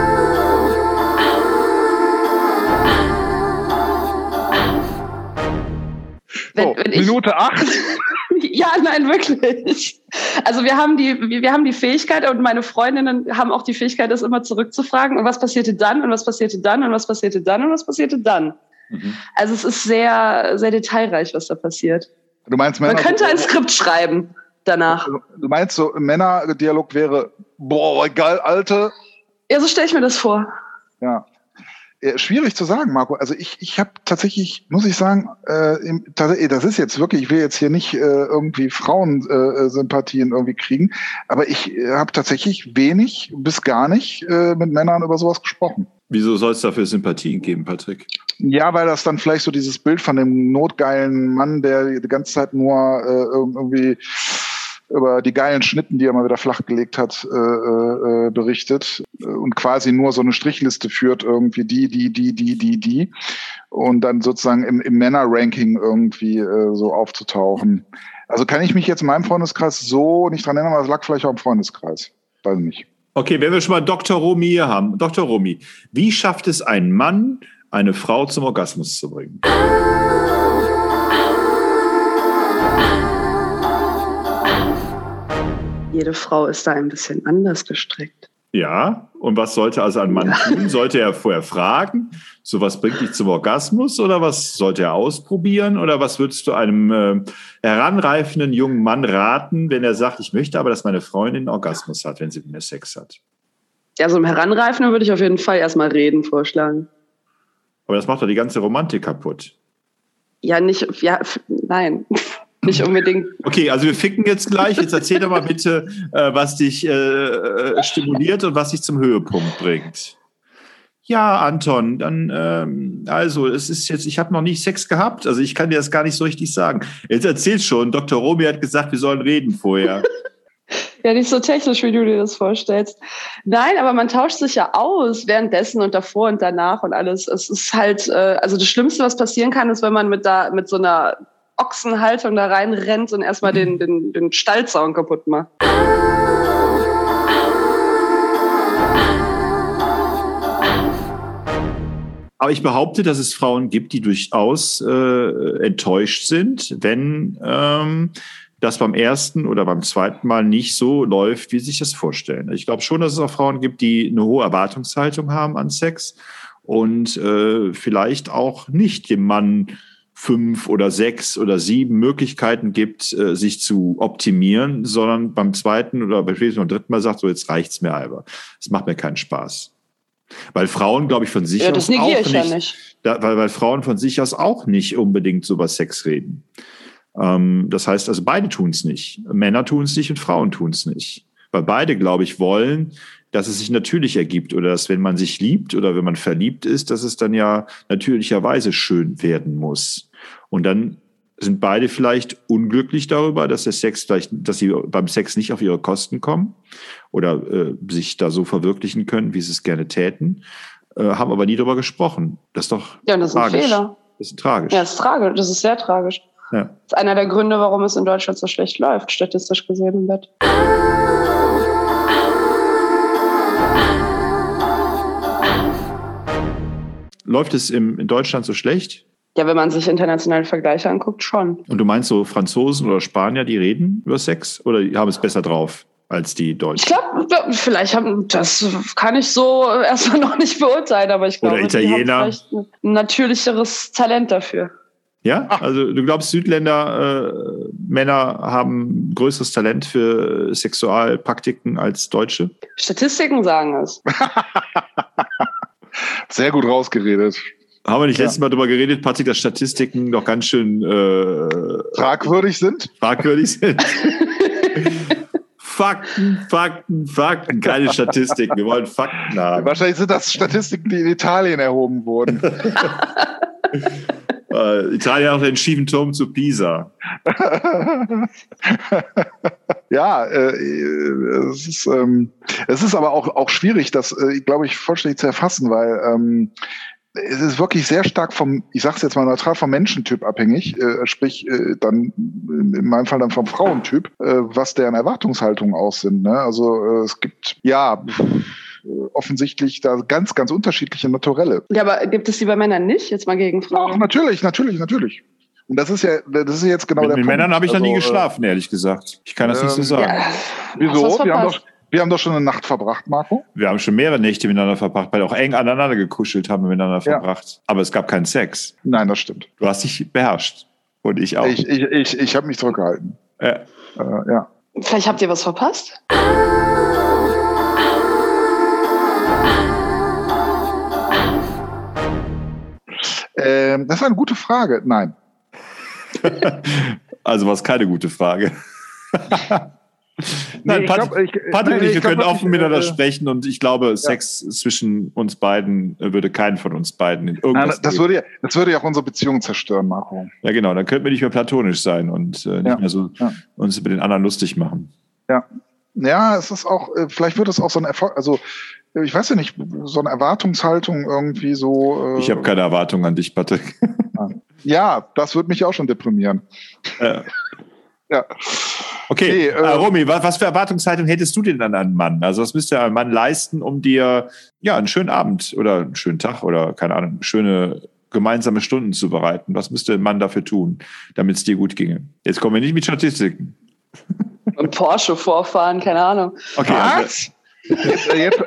Wenn, so, wenn ich, Minute acht. <laughs> ja, nein, wirklich. Also wir haben die, wir haben die Fähigkeit und meine Freundinnen haben auch die Fähigkeit, das immer zurückzufragen. Und was passierte dann? Und was passierte dann? Und was passierte dann? Und was passierte dann? Mhm. Also es ist sehr, sehr detailreich, was da passiert. Du meinst, Männer Man könnte ein Skript schreiben danach. Du meinst so, Männerdialog wäre, boah, geil, Alte. Ja, so stelle ich mir das vor. Ja. Schwierig zu sagen, Marco. Also ich, ich habe tatsächlich, muss ich sagen, äh, im, das ist jetzt wirklich, ich will jetzt hier nicht äh, irgendwie Frauensympathien äh, irgendwie kriegen, aber ich äh, habe tatsächlich wenig bis gar nicht äh, mit Männern über sowas gesprochen. Wieso soll es dafür Sympathien geben, Patrick? Ja, weil das dann vielleicht so dieses Bild von dem notgeilen Mann, der die ganze Zeit nur äh, irgendwie über die geilen Schnitten, die er mal wieder flachgelegt hat, äh, äh, berichtet und quasi nur so eine Strichliste führt, irgendwie die, die, die, die, die, die und dann sozusagen im, im Männer-Ranking irgendwie äh, so aufzutauchen. Also kann ich mich jetzt in meinem Freundeskreis so nicht dran erinnern, aber es lag vielleicht auch im Freundeskreis. Weiß nicht. Okay, wenn wir schon mal Dr. Romy hier haben. Dr. Romy, wie schafft es ein Mann, eine Frau zum Orgasmus zu bringen? Jede Frau ist da ein bisschen anders gestrickt. Ja, und was sollte also ein Mann tun? Sollte er vorher fragen, so was bringt dich zum Orgasmus oder was sollte er ausprobieren oder was würdest du einem äh, heranreifenden jungen Mann raten, wenn er sagt, ich möchte aber, dass meine Freundin einen Orgasmus hat, wenn sie mit mir Sex hat? Ja, so im Heranreifenden würde ich auf jeden Fall erstmal reden vorschlagen. Aber das macht doch die ganze Romantik kaputt. Ja, nicht, ja, nein nicht unbedingt. Okay, also wir ficken jetzt gleich. Jetzt erzähl doch mal bitte, äh, was dich äh, stimuliert und was dich zum Höhepunkt bringt. Ja, Anton, dann ähm, also es ist jetzt, ich habe noch nicht Sex gehabt, also ich kann dir das gar nicht so richtig sagen. Jetzt erzähl schon, Dr. Romy hat gesagt, wir sollen reden vorher. <laughs> ja, nicht so technisch, wie du dir das vorstellst. Nein, aber man tauscht sich ja aus währenddessen und davor und danach und alles. Es ist halt, äh, also das Schlimmste, was passieren kann, ist, wenn man mit da mit so einer Ochsenhaltung da reinrennt und erstmal den, den, den Stallzaun kaputt macht. Aber ich behaupte, dass es Frauen gibt, die durchaus äh, enttäuscht sind, wenn ähm, das beim ersten oder beim zweiten Mal nicht so läuft, wie sie sich das vorstellen. Ich glaube schon, dass es auch Frauen gibt, die eine hohe Erwartungshaltung haben an Sex und äh, vielleicht auch nicht dem Mann fünf oder sechs oder sieben Möglichkeiten gibt, äh, sich zu optimieren, sondern beim zweiten oder beim dritten Mal sagt, so jetzt reicht's mir aber. Es macht mir keinen Spaß. Weil Frauen, glaube ich, von sich ja, aus auch nicht, ja nicht. Da, weil, weil Frauen von sich aus auch nicht unbedingt so über Sex reden. Ähm, das heißt also, beide tun es nicht. Männer tun es nicht und Frauen tun es nicht. Weil beide, glaube ich, wollen, dass es sich natürlich ergibt oder dass wenn man sich liebt oder wenn man verliebt ist, dass es dann ja natürlicherweise schön werden muss. Und dann sind beide vielleicht unglücklich darüber, dass der Sex vielleicht, dass sie beim Sex nicht auf ihre Kosten kommen oder äh, sich da so verwirklichen können, wie sie es gerne täten, äh, haben aber nie darüber gesprochen. Das ist doch ja, das ist tragisch. ein Fehler. Das ist tragisch. Ja, das ist tragisch. Das ist sehr tragisch. Ja. Das ist einer der Gründe, warum es in Deutschland so schlecht läuft, statistisch gesehen im Bett. Läuft es im, in Deutschland so schlecht? Ja, wenn man sich internationale Vergleiche anguckt, schon. Und du meinst so Franzosen oder Spanier, die reden über Sex oder die haben es besser drauf? als die Deutschen. Ich glaube, vielleicht haben, das kann ich so <laughs> erstmal noch nicht beurteilen, aber ich glaube, Oder Italiener. Die haben vielleicht ein natürlicheres Talent dafür. Ja, also du glaubst, Südländer äh, Männer haben größeres Talent für Sexualpraktiken als Deutsche? Statistiken sagen es. <laughs> Sehr gut rausgeredet. Haben wir nicht ja. letztes Mal darüber geredet, Patrick, dass Statistiken doch ganz schön äh, fragwürdig sind? Fragwürdig sind. Fakten, Fakten, Fakten, keine Statistiken. Wir wollen Fakten haben. Wahrscheinlich sind das Statistiken, die in Italien erhoben wurden. <laughs> äh, Italien hat auch den schiefen Turm zu Pisa. <laughs> ja, äh, es, ist, ähm, es ist aber auch, auch schwierig, das, äh, glaube ich, vollständig zu erfassen, weil ähm, es ist wirklich sehr stark vom, ich sage es jetzt mal neutral, vom Menschentyp abhängig, äh, sprich äh, dann in meinem Fall dann vom Frauentyp, äh, was deren Erwartungshaltungen auch sind. Ne? Also äh, es gibt ja offensichtlich da ganz, ganz unterschiedliche Naturelle. Ja, aber gibt es die bei Männern nicht? Jetzt mal gegen Frauen. Doch, natürlich, natürlich, natürlich. Und das ist ja, das ist jetzt genau mit, der mit Punkt. Männern habe ich also, noch nie also, geschlafen, ehrlich gesagt. Ich kann das ähm, nicht so ähm, sagen. Ja. Wieso? Wir haben doch, wir haben doch schon eine Nacht verbracht, Marco. Wir haben schon mehrere Nächte miteinander verbracht, weil wir auch eng aneinander gekuschelt haben miteinander ja. verbracht. Aber es gab keinen Sex. Nein, das stimmt. Du hast dich beherrscht. Und ich auch. Ich, ich, ich, ich habe mich zurückgehalten. Ja. Äh, ja. Vielleicht habt ihr was verpasst? Ähm, das ist eine gute Frage. Nein. <laughs> also war es keine gute Frage. <laughs> Nein, nee, Pat glaub, ich, Patrick und ich, wir können glaub, offen miteinander äh, sprechen und ich glaube, ja. Sex zwischen uns beiden äh, würde keinen von uns beiden in irgendwas. Nein, das, würde ja, das würde ja auch unsere Beziehung zerstören, Marco. Ja, genau. Dann könnten wir nicht mehr platonisch sein und äh, nicht ja. mehr so ja. uns über den anderen lustig machen. Ja. Ja, es ist auch, äh, vielleicht wird es auch so ein Erfolg, also ich weiß ja nicht, so eine Erwartungshaltung irgendwie so. Äh, ich habe keine Erwartung an dich, Patrick. ja, das würde mich auch schon deprimieren. Ja. Ja. Okay, nee, äh, Romy, was, was, für Erwartungshaltung hättest du denn an einen Mann? Also was müsste ein Mann leisten, um dir ja einen schönen Abend oder einen schönen Tag oder keine Ahnung, schöne gemeinsame Stunden zu bereiten? Was müsste ein Mann dafür tun, damit es dir gut ginge? Jetzt kommen wir nicht mit Statistiken. <laughs> Und Porsche vorfahren, keine Ahnung. Okay, was? Also, jetzt, äh, jetzt,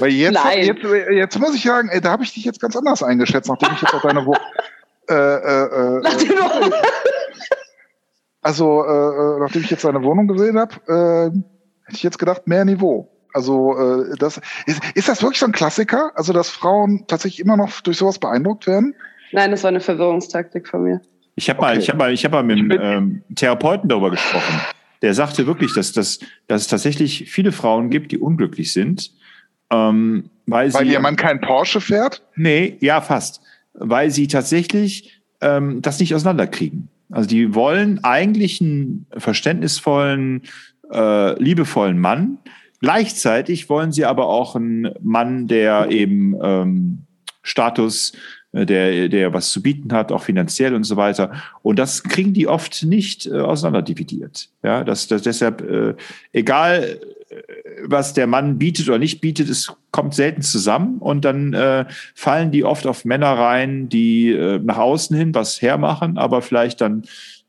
weil jetzt, <laughs> Nein. Jetzt, jetzt, muss ich sagen, ey, da habe ich dich jetzt ganz anders eingeschätzt, nachdem ich jetzt auf deine Wo <laughs> äh, äh, äh, Also, äh, äh, nachdem ich jetzt seine Wohnung gesehen habe, äh, hätte ich jetzt gedacht, mehr Niveau. Also, äh, das ist, ist das wirklich so ein Klassiker? Also, dass Frauen tatsächlich immer noch durch sowas beeindruckt werden? Nein, das war eine Verwirrungstaktik von mir. Ich habe okay. mal, ich habe mal, ich habe mal mit einem ähm, Therapeuten darüber gesprochen. Der sagte wirklich, dass, dass, dass es tatsächlich viele Frauen gibt, die unglücklich sind, ähm, weil, weil sie, ihr Mann kein Porsche fährt? Nee, ja, fast. Weil sie tatsächlich ähm, das nicht auseinanderkriegen. Also die wollen eigentlich einen verständnisvollen, äh, liebevollen Mann. Gleichzeitig wollen sie aber auch einen Mann, der eben ähm, Status, äh, der, der was zu bieten hat, auch finanziell und so weiter. Und das kriegen die oft nicht äh, auseinanderdividiert. Ja, das, das deshalb, äh, egal was der Mann bietet oder nicht bietet, es kommt selten zusammen und dann äh, fallen die oft auf Männer rein, die äh, nach außen hin was hermachen, aber vielleicht dann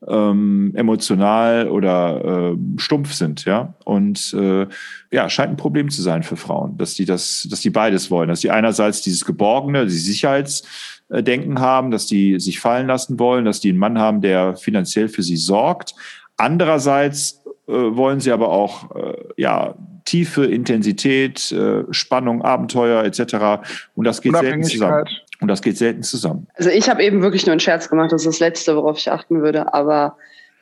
ähm, emotional oder äh, stumpf sind, ja. Und äh, ja, scheint ein Problem zu sein für Frauen, dass die das, dass die beides wollen, dass die einerseits dieses Geborgene, die Sicherheitsdenken haben, dass die sich fallen lassen wollen, dass die einen Mann haben, der finanziell für sie sorgt. Andererseits äh, wollen sie aber auch äh, ja Tiefe, Intensität, äh, Spannung, Abenteuer etc. Und das geht selten zusammen. Und das geht selten zusammen. Also ich habe eben wirklich nur einen Scherz gemacht. Das ist das Letzte, worauf ich achten würde. Aber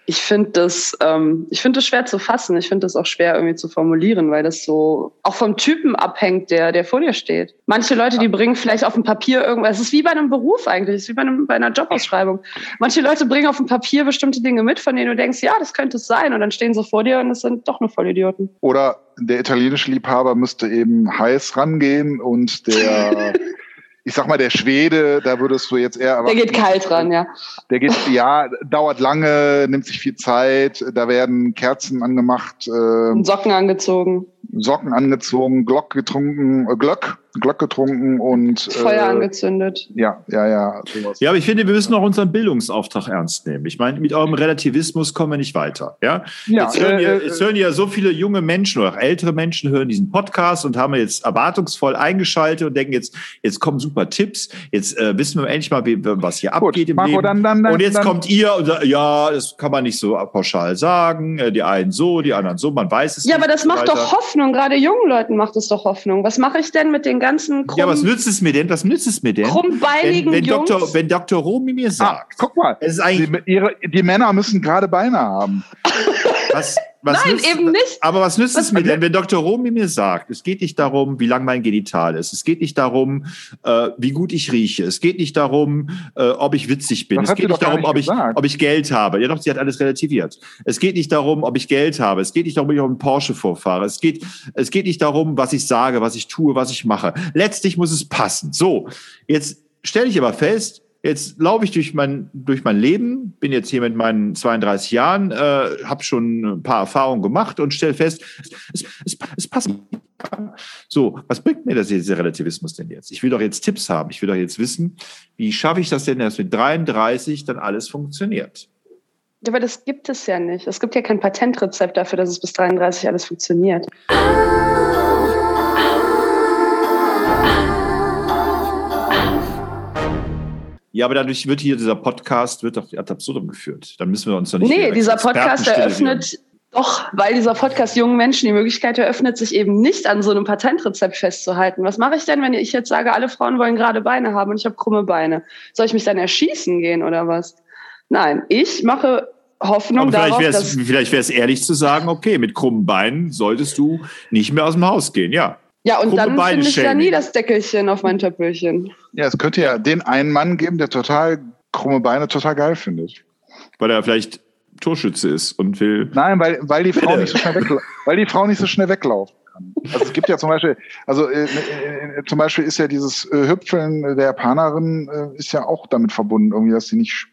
ich finde das, ähm, ich finde das schwer zu fassen. Ich finde das auch schwer irgendwie zu formulieren, weil das so auch vom Typen abhängt, der, der vor dir steht. Manche Leute, die bringen vielleicht auf dem Papier irgendwas. Es ist wie bei einem Beruf eigentlich. Es ist wie bei, einem, bei einer Jobausschreibung. Manche Leute bringen auf dem Papier bestimmte Dinge mit, von denen du denkst, ja, das könnte es sein. Und dann stehen sie vor dir und es sind doch nur Vollidioten. Oder der italienische Liebhaber müsste eben heiß rangehen und der <laughs> ich sag mal, der Schwede, da würdest du jetzt eher. Der geht kalt ran, ja. Der geht, ja, dauert lange, nimmt sich viel Zeit, da werden Kerzen angemacht. Äh, Socken angezogen. Socken angezogen, Glock getrunken, äh, Glöck, Glock getrunken und Feuer äh, angezündet. Ja, ja, ja. Sowas. Ja, aber ich finde, wir müssen auch unseren Bildungsauftrag ernst nehmen. Ich meine, mit eurem Relativismus kommen wir nicht weiter. Ja, ja jetzt, hören ja, äh, jetzt hören ja so viele junge Menschen oder auch ältere Menschen hören diesen Podcast und haben jetzt erwartungsvoll eingeschaltet und denken jetzt, jetzt kommen super Tipps. Jetzt äh, wissen wir endlich mal, wie, was hier Gut, abgeht im Marco, Leben. Dann, dann, dann, und jetzt kommt ihr und sagt, ja, das kann man nicht so pauschal sagen. Äh, die einen so, die anderen so. Man weiß es. Ja, nicht aber das macht weiter. doch Hoffnung. Gerade jungen Leuten macht es doch Hoffnung. Was mache ich denn mit den ganzen krumm, Ja, was nützt es mir denn? Was nützt es mir denn? Krummbeinigen wenn, wenn Jungs. Dr., wenn Dr. Romy mir ah, sagt. Ah, guck mal, es ist eigentlich die, ihre, die Männer müssen gerade Beine haben. Was, was Nein, nützt, eben nicht. Aber was nützt was es mir denn, wenn Dr. Romy mir sagt, es geht nicht darum, wie lang mein Genital ist. Es geht nicht darum, äh, wie gut ich rieche. Es geht nicht darum, äh, ob ich witzig bin. Das es geht nicht darum, nicht ob, ich, ob ich Geld habe. Ja doch, sie hat alles relativiert. Es geht nicht darum, ob ich Geld habe. Es geht nicht darum, ob ich auf einen Porsche vorfahre. Es geht, es geht nicht darum, was ich sage, was ich tue, was ich mache. Letztlich muss es passen. So, jetzt stelle ich aber fest, Jetzt laufe ich durch mein, durch mein Leben, bin jetzt hier mit meinen 32 Jahren, äh, habe schon ein paar Erfahrungen gemacht und stelle fest, es, es, es passt. So, was bringt mir das jetzt, dieser Relativismus denn jetzt? Ich will doch jetzt Tipps haben. Ich will doch jetzt wissen, wie schaffe ich das denn, dass mit 33 dann alles funktioniert? Aber das gibt es ja nicht. Es gibt ja kein Patentrezept dafür, dass es bis 33 alles funktioniert. Ja, aber dadurch wird hier dieser Podcast wird doch ad absurdum geführt. Dann müssen wir uns doch nicht. Nee, dieser Podcast eröffnet doch, weil dieser Podcast jungen Menschen die Möglichkeit eröffnet, sich eben nicht an so einem Patentrezept festzuhalten. Was mache ich denn, wenn ich jetzt sage, alle Frauen wollen gerade Beine haben und ich habe krumme Beine? Soll ich mich dann erschießen gehen oder was? Nein, ich mache Hoffnung Aber vielleicht darauf, Vielleicht wäre es ehrlich zu sagen, okay, mit krummen Beinen solltest du nicht mehr aus dem Haus gehen, ja. Ja, und dann finde ich ja nie das Deckelchen auf mein Töpfelchen. Ja, es könnte ja den einen Mann geben, der total krumme Beine total geil findet. Weil er vielleicht Torschütze ist und will. Nein, weil, weil, die, Frau nicht so schnell weil die Frau nicht so schnell weglaufen kann. Also es gibt ja zum Beispiel, also äh, äh, zum Beispiel ist ja dieses äh, Hüpfeln der Japanerin äh, ist ja auch damit verbunden, irgendwie, dass sie nicht,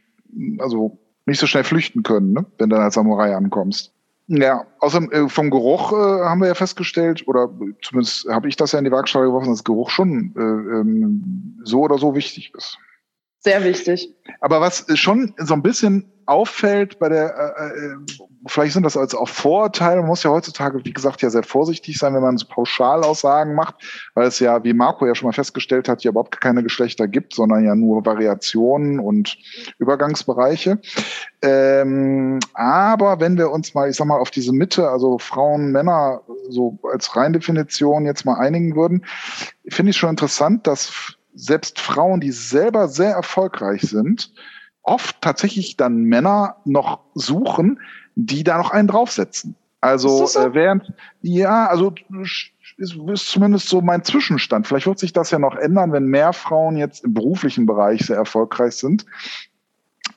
also nicht so schnell flüchten können, ne? wenn du dann als Samurai ankommst. Ja, außerdem äh, vom Geruch äh, haben wir ja festgestellt, oder zumindest habe ich das ja in die Waagschale geworfen, dass Geruch schon äh, ähm, so oder so wichtig ist. Sehr wichtig. Aber was schon so ein bisschen auffällt bei der, äh, äh, vielleicht sind das als auch Vorurteile, man muss ja heutzutage, wie gesagt, ja sehr vorsichtig sein, wenn man so Pauschalaussagen macht, weil es ja, wie Marco ja schon mal festgestellt hat, ja überhaupt keine Geschlechter gibt, sondern ja nur Variationen und Übergangsbereiche. Ähm, aber wenn wir uns mal, ich sag mal, auf diese Mitte, also Frauen, Männer, so als Reindefinition jetzt mal einigen würden, finde ich schon interessant, dass selbst Frauen, die selber sehr erfolgreich sind, oft tatsächlich dann Männer noch suchen, die da noch einen draufsetzen. Also so? äh, während, ja, also ist, ist zumindest so mein Zwischenstand. Vielleicht wird sich das ja noch ändern, wenn mehr Frauen jetzt im beruflichen Bereich sehr erfolgreich sind.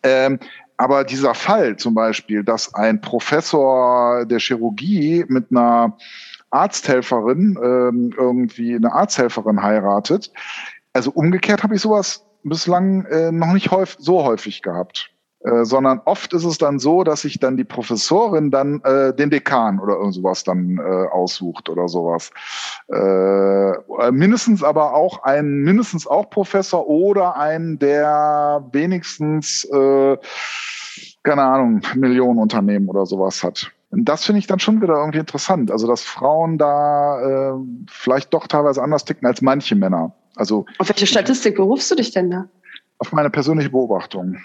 Ähm, aber dieser Fall zum Beispiel, dass ein Professor der Chirurgie mit einer Arzthelferin ähm, irgendwie eine Arzthelferin heiratet, also umgekehrt habe ich sowas bislang äh, noch nicht häufig, so häufig gehabt. Äh, sondern oft ist es dann so, dass sich dann die Professorin dann äh, den Dekan oder irgend sowas dann äh, aussucht oder sowas. Äh, mindestens aber auch ein, mindestens auch Professor oder ein, der wenigstens, äh, keine Ahnung, Millionen Unternehmen oder sowas hat. Und das finde ich dann schon wieder irgendwie interessant. Also, dass Frauen da äh, vielleicht doch teilweise anders ticken als manche Männer. Also auf welche Statistik berufst du dich denn da? Auf meine persönliche Beobachtung.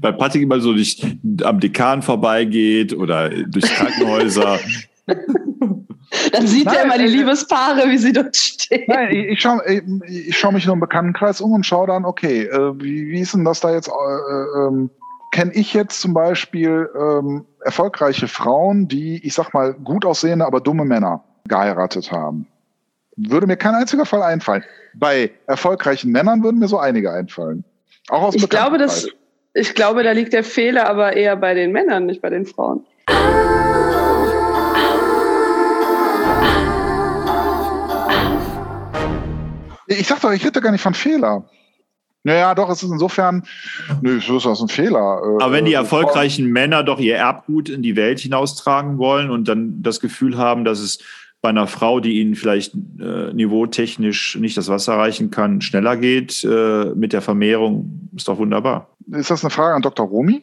Weil Patrick immer so nicht am Dekan vorbeigeht oder durch Krankenhäuser. <laughs> Dann sieht er immer die Liebespaare, wie sie dort stehen. Nein, ich, ich schaue ich schau mich nur im Bekanntenkreis um und schaue dann, okay, äh, wie, wie ist denn das da jetzt? Äh, ähm, Kenne ich jetzt zum Beispiel ähm, erfolgreiche Frauen, die, ich sag mal, gut aussehende, aber dumme Männer geheiratet haben? Würde mir kein einziger Fall einfallen. Bei erfolgreichen Männern würden mir so einige einfallen. Auch aus ich glaube, das, ich glaube, da liegt der Fehler aber eher bei den Männern, nicht bei den Frauen. Ich sag doch, ich rede gar nicht von Fehler. Naja, doch, es ist insofern, nö, ist das ein Fehler. Äh, aber wenn die äh, erfolgreichen Männer doch ihr Erbgut in die Welt hinaustragen wollen und dann das Gefühl haben, dass es bei einer Frau, die ihnen vielleicht äh, niveautechnisch nicht das Wasser reichen kann, schneller geht äh, mit der Vermehrung, ist doch wunderbar. Ist das eine Frage an Dr. Romi?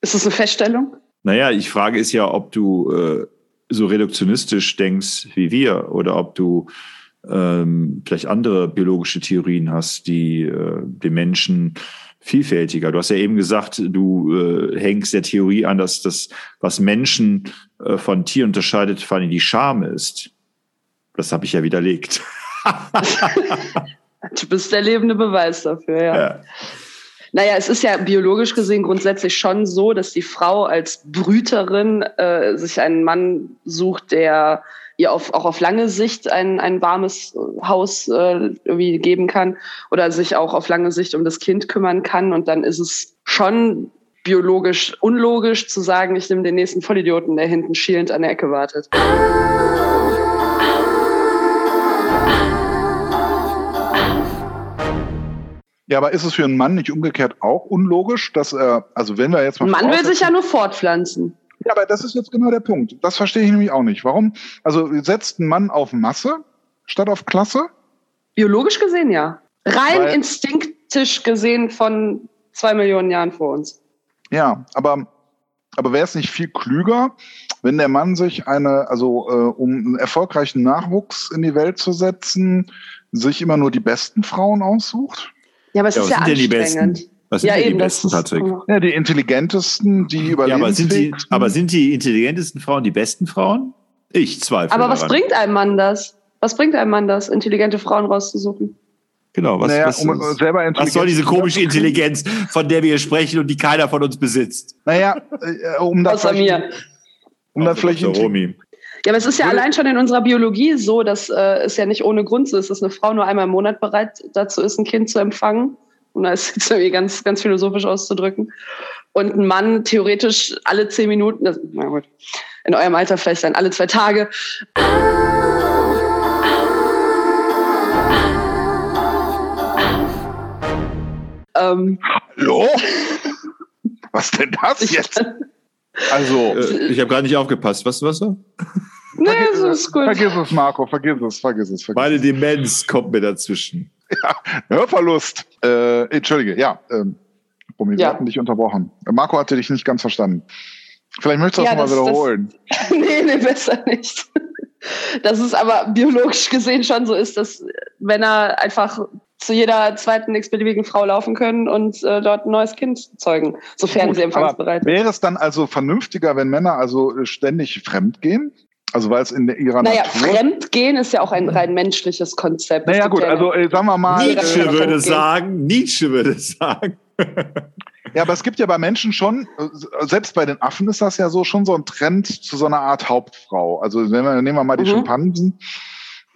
Ist das eine Feststellung? Naja, ich frage ist ja, ob du äh, so reduktionistisch denkst wie wir oder ob du ähm, vielleicht andere biologische Theorien hast, die äh, den Menschen vielfältiger. Du hast ja eben gesagt, du äh, hängst der Theorie an, dass das, was Menschen äh, von Tieren unterscheidet, vor allem die Scham ist. Das habe ich ja widerlegt. <laughs> du bist der lebende Beweis dafür, ja. ja. Naja, es ist ja biologisch gesehen grundsätzlich schon so, dass die Frau als Brüterin äh, sich einen Mann sucht, der ihr auf, auch auf lange Sicht ein, ein warmes Haus äh, irgendwie geben kann oder sich auch auf lange Sicht um das Kind kümmern kann. Und dann ist es schon biologisch unlogisch zu sagen, ich nehme den nächsten Vollidioten, der hinten schielend an der Ecke wartet. Ja, aber ist es für einen Mann nicht umgekehrt auch unlogisch, dass er, also wenn wir jetzt mal. Ein Mann will sich ja nur fortpflanzen. Ja, aber das ist jetzt genau der Punkt. Das verstehe ich nämlich auch nicht. Warum? Also setzt ein Mann auf Masse statt auf Klasse? Biologisch gesehen ja. Rein Weil, instinktisch gesehen von zwei Millionen Jahren vor uns. Ja, aber, aber wäre es nicht viel klüger, wenn der Mann sich eine, also äh, um einen erfolgreichen Nachwuchs in die Welt zu setzen, sich immer nur die besten Frauen aussucht? Ja, aber es ja, ist ja anstrengend. Was sind ja, eben, die besten, Patrick? Ja, die intelligentesten, die überleben. Ja, aber sind die, aber sind die intelligentesten Frauen die besten Frauen? Ich zweifle. Aber was bringt einem Mann das? Was bringt einem Mann das, intelligente Frauen rauszusuchen? Genau, was, naja, was, um selber was soll diese komische Intelligenz, von der wir hier sprechen und die keiner von uns besitzt? Naja, äh, um da Außer mir. Um da vielleicht Romy. Ja, aber es ist ja allein schon in unserer Biologie so, dass äh, es ja nicht ohne Grund so ist, dass eine Frau nur einmal im Monat bereit dazu ist, ein Kind zu empfangen um das <laughs> jetzt irgendwie ganz, ganz philosophisch auszudrücken. Und ein Mann theoretisch alle zehn Minuten, das, na gut, in eurem Alter vielleicht dann alle zwei Tage. Ähm, Hallo? <laughs> Was denn das jetzt? <laughs> Also, Äh, ich habe gar nicht aufgepasst. Was, was? Nee, vergiss, so ist gut. vergiss es, Marco, vergiss es, vergiss es. Vergiss Meine es. Demenz kommt mir dazwischen. Hörverlust. Äh, Entschuldige, ja. Ähm, Romy, wir Ja. hatten dich unterbrochen. Äh, Marco hatte dich nicht ganz verstanden. Vielleicht möchtest du das Ja, mal das- das- wiederholen. <laughs> nee, nee, besser nicht. Dass es aber biologisch gesehen schon so ist, dass Männer einfach zu jeder zweiten x-beliebigen Frau laufen können und äh, dort ein neues Kind zeugen, sofern Gut, sie empfangsbereit sind. Wäre es dann also vernünftiger, wenn Männer also äh, ständig fremd gehen? Also weil es in ihrer Naja, Natur... Fremdgehen ist ja auch ein rein menschliches Konzept. Naja gut, ja also äh, sagen wir mal... Nietzsche Äh, würde sagen, Nietzsche würde sagen. <laughs> ja, aber es gibt ja bei Menschen schon, äh, selbst bei den Affen ist das ja so, schon so ein Trend zu so einer Art Hauptfrau. Also wenn wir, nehmen wir mal die Mhm. Schimpansen.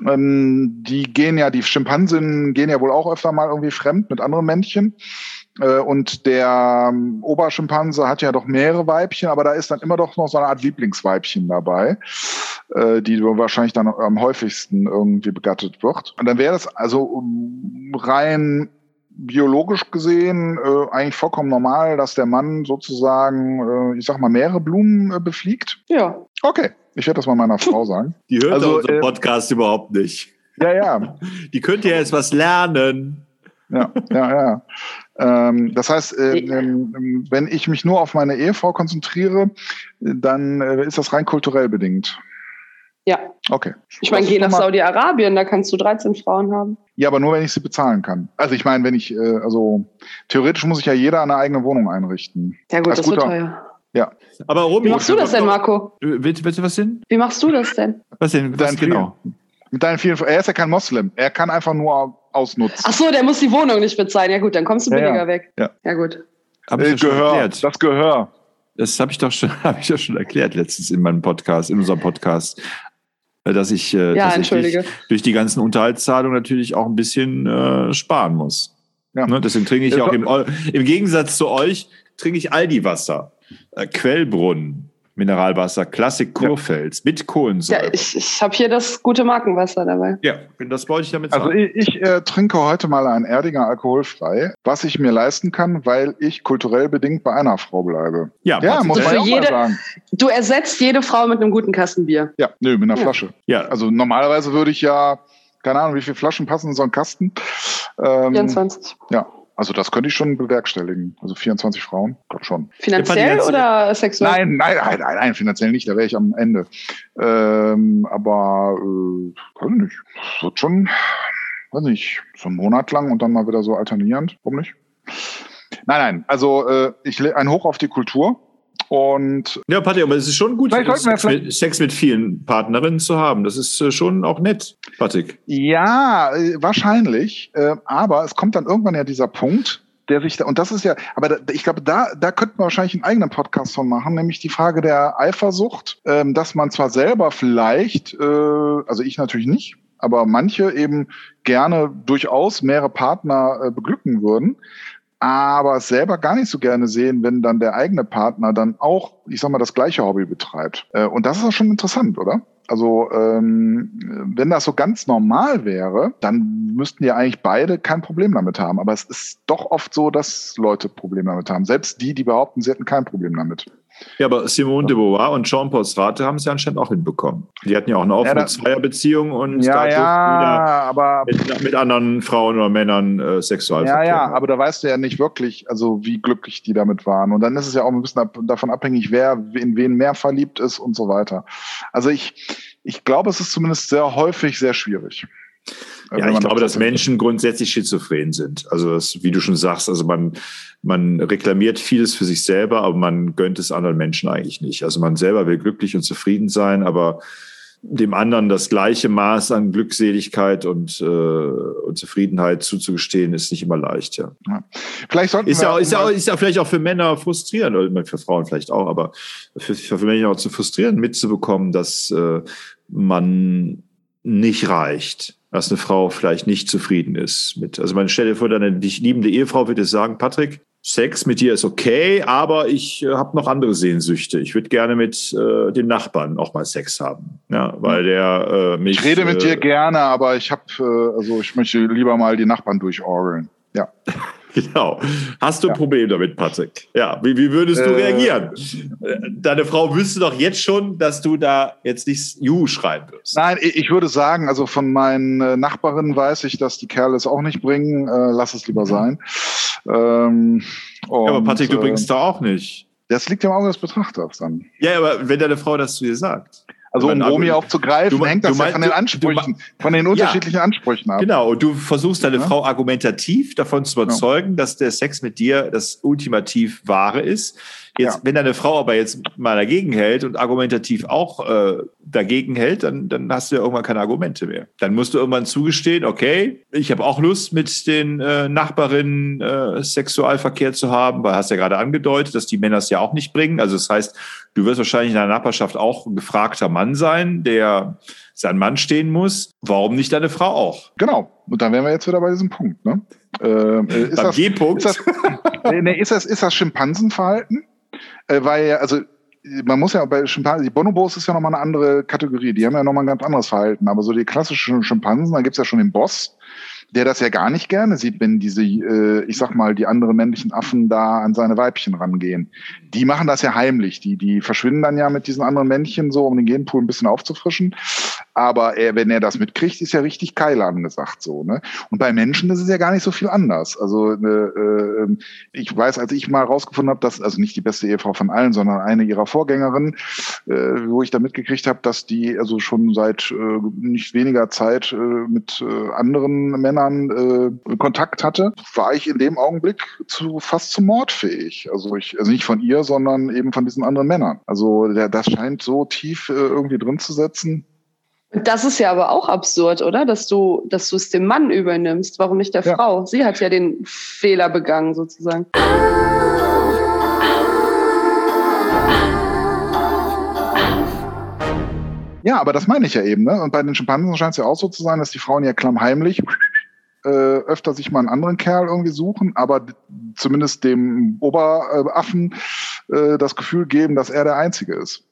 Ähm, die gehen ja, die Schimpansen gehen ja wohl auch öfter mal irgendwie fremd mit anderen Männchen. Äh, und der ähm, Oberschimpanse hat ja doch mehrere Weibchen, aber da ist dann immer doch noch so eine Art Lieblingsweibchen dabei, äh, die wahrscheinlich dann am häufigsten irgendwie begattet wird. Und dann wäre das also rein biologisch gesehen äh, eigentlich vollkommen normal, dass der Mann sozusagen, äh, ich sag mal, mehrere Blumen äh, befliegt. Ja. Okay, ich werde das mal meiner <laughs> Frau sagen. Die hört Also, unseren äh, Podcast überhaupt nicht. Ja, ja, <laughs> Die könnt ja jetzt was lernen. ja, ja, ja. Ähm, das heißt, äh, ähm, wenn ich mich nur auf meine Ehefrau konzentriere, dann äh, ist das rein kulturell bedingt. Ja. Okay. Ich meine, geh nach Saudi-Arabien, da kannst du 13 Frauen haben. Ja, aber nur wenn ich sie bezahlen kann. Also ich meine, wenn ich, äh, also theoretisch muss sich ja jeder eine eigene Wohnung einrichten. Ja gut, Als das wird guter- teuer. Aber Romy, Wie machst du das denn, Marco? Willst, willst du was denn? Wie machst du das denn? Was denn? Was Dein genau? Mit deinen vielen, er ist ja kein Moslem. Er kann einfach nur ausnutzen. Ach so, der muss die Wohnung nicht bezahlen. Ja gut, dann kommst du Ja, billiger ja. weg. Ja. ja gut. Habe ich Äh, Gehör, erklärt. das Gehör. Das habe ich doch schon, <laughs> habe ich doch schon erklärt letztens in meinem Podcast, in unserem Podcast, äh, dass ich äh, Ja, tatsächlich entschuldige. durch die ganzen Unterhaltszahlungen natürlich auch ein bisschen äh, sparen muss. Ja. Ne? Deswegen trinke ich auch im, im Gegensatz zu euch trinke ich Aldi-Wasser, äh, Quellbrunnen, Mineralwasser, Klassik mit Ja, Kohlensäure. ich, ich habe hier das gute Markenwasser dabei. Ja, das wollte ich damit Also sagen. ich, ich äh, trinke heute mal ein Erdinger alkoholfrei, was ich mir leisten kann, weil ich kulturell bedingt bei einer Frau bleibe. ja, Ja, muss man ja jede- sagen. Du ersetzt jede Frau mit einem guten Kasten Bier. Ja, nö, mit einer Ja. Flasche. ja, Also normalerweise würde ich ja, keine Ahnung, wie viele Flaschen passen in so einen Kasten. Ähm, 24. Ja, also das könnte ich schon bewerkstelligen. Also 24 Frauen, Gott schon. Finanziell jetzt- oder sexuell? Nein, nein, nein, nein, nein, finanziell nicht, da wäre ich am Ende. Ähm, aber, äh, weiß ich nicht, das wird schon, weiß nicht, so einen Monat lang und dann mal wieder so alternierend, warum nicht? Nein, nein, also äh, ich ein Hoch auf die Kultur und ja, Patrick, aber es ist schon gut, Sex, mit, Sex mit vielen Partnerinnen zu haben. Das ist äh, schon auch nett, Patrick. Ja, äh, wahrscheinlich. Äh, aber es kommt dann irgendwann ja dieser Punkt, der sich da, und das ist ja, aber da, ich glaube, da, da könnten wir wahrscheinlich einen eigenen Podcast von machen, nämlich die Frage der Eifersucht, ähm, dass man zwar selber vielleicht, äh, also ich natürlich nicht, aber manche eben gerne durchaus mehrere Partner äh, beglücken würden, aber es selber gar nicht so gerne sehen, wenn dann der eigene Partner dann auch, ich sag mal, das gleiche Hobby betreibt. Äh, und das ist doch schon interessant, oder? Also ähm, wenn das so ganz normal wäre, dann müssten ja eigentlich beide kein Problem damit haben. Aber es ist doch oft so, dass Leute Probleme damit haben. Selbst die, die behaupten, sie hätten kein Problem damit. Ja, aber Simone de Beauvoir und Jean-Paul Sartre haben es ja anscheinend auch hinbekommen. Die hatten ja auch eine offene da- Zweierbeziehung und ja, ja, aber mit, mit anderen Frauen oder Männern äh, ja, Sexualverkehr ja, haben. aber da weißt du ja nicht wirklich, also wie glücklich die damit waren. Und dann ist es ja auch ein bisschen ab, davon abhängig, wer in wen mehr verliebt ist und so weiter. Also ich, ich glaube, es ist zumindest sehr häufig sehr schwierig. Ja, ich glaube, das dass Menschen grundsätzlich schizophren sind. Also das, wie du schon sagst, also man, man reklamiert vieles für sich selber, aber man gönnt es anderen Menschen eigentlich nicht. Also man selber will glücklich und zufrieden sein, aber dem anderen das gleiche Maß an Glückseligkeit und, äh, und Zufriedenheit zuzugestehen, ist nicht immer leicht. Ja. Vielleicht sollten Ist ja, ist, ja, mal- ist ja vielleicht auch für Männer frustrierend, oder für Frauen vielleicht auch, aber für, für Männer auch zu frustrieren, mitzubekommen, dass äh, man nicht reicht, dass eine Frau vielleicht nicht zufrieden ist mit. Also man stelle vor, deine dich liebende Ehefrau wird dir sagen, Patrick, Sex mit dir ist okay, aber ich äh, habe noch andere Sehnsüchte. Ich würde gerne mit äh, dem Nachbarn auch mal Sex haben, ja, weil der äh, mich. Ich rede mit äh, dir gerne, aber ich habe, äh, also ich möchte lieber mal die Nachbarn durchorgeln. Ja. <laughs> <laughs> Genau. Hast du ein Problem damit, Patrick? Ja, wie, wie würdest du äh, reagieren? Deine Frau wüsste doch jetzt schon, dass du da jetzt nicht Ju schreiben wirst. Nein, ich würde sagen, also von meinen äh, Nachbarinnen weiß ich, dass die Kerle es auch nicht bringen. Äh, lass es lieber sein. Ähm, und, ja, aber Patrick, du bringst es doch auch nicht. Das liegt im Auge des Betrachters dann. Ja, aber wenn deine Frau das zu dir sagt. Also um Romy aufzugreifen, du, hängt das du, ja von den Ansprüchen, du, von den unterschiedlichen ja, Ansprüchen ab. Genau, und du versuchst deine ja. Frau argumentativ davon zu überzeugen, dass der Sex mit dir das ultimativ Wahre ist. Jetzt, ja. wenn deine Frau aber jetzt mal dagegen hält und argumentativ auch äh, dagegen hält, dann, dann hast du ja irgendwann keine Argumente mehr. Dann musst du irgendwann zugestehen, okay, ich habe auch Lust, mit den äh, Nachbarinnen äh, Sexualverkehr zu haben, weil hast ja gerade angedeutet, dass die Männer es ja auch nicht bringen. Also das heißt, du wirst wahrscheinlich in deiner Nachbarschaft auch ein gefragter Mann sein, der sein Mann stehen muss. Warum nicht deine Frau auch? Genau. Und dann wären wir jetzt wieder bei diesem Punkt. Ne? Äh, äh ist, das, ist, das, <laughs> nee, ist, das, ist das Schimpansenverhalten? äh, weil also man muss ja bei Schimpansen, die Bonobos ist ja nochmal eine andere Kategorie, die haben ja nochmal ein ganz anderes Verhalten, aber so die klassischen Schimpansen, da gibt's ja schon den Boss, der das ja gar nicht gerne sieht, wenn diese, äh, ich sag mal, die anderen männlichen Affen da an seine Weibchen rangehen. Die machen das ja heimlich. Die, die verschwinden dann ja mit diesen anderen Männchen so, um den Genpool ein bisschen aufzufrischen. Aber er, wenn er das mitkriegt, ist ja richtig Keile angesagt so. Ne? Und bei Menschen ist es ja gar nicht so viel anders. Also äh, äh, ich weiß, als ich mal rausgefunden habe, dass, also nicht die beste Ehefrau von allen, sondern eine ihrer Vorgängerinnen, äh, wo ich da mitgekriegt habe, dass die also schon seit äh, nicht weniger Zeit äh, mit äh, anderen Männern äh, Kontakt hatte, war ich in dem Augenblick zu fast zum Mord fähig. Also ich, also nicht von ihr, sondern eben von diesen anderen Männern. Also der, das scheint so tief äh, irgendwie drin zu setzen. Das ist ja aber auch absurd, oder? Dass du, dass du es dem Mann übernimmst. Warum nicht der ja. Frau? Sie hat ja den Fehler begangen, sozusagen. Ja, aber das meine ich ja eben. Ne? Und bei den Schimpansen scheint es ja auch so zu sein, dass die Frauen ja klammheimlich äh, öfter sich mal einen anderen Kerl irgendwie suchen, aber zumindest dem Oberaffen äh, das Gefühl geben, dass er der Einzige ist.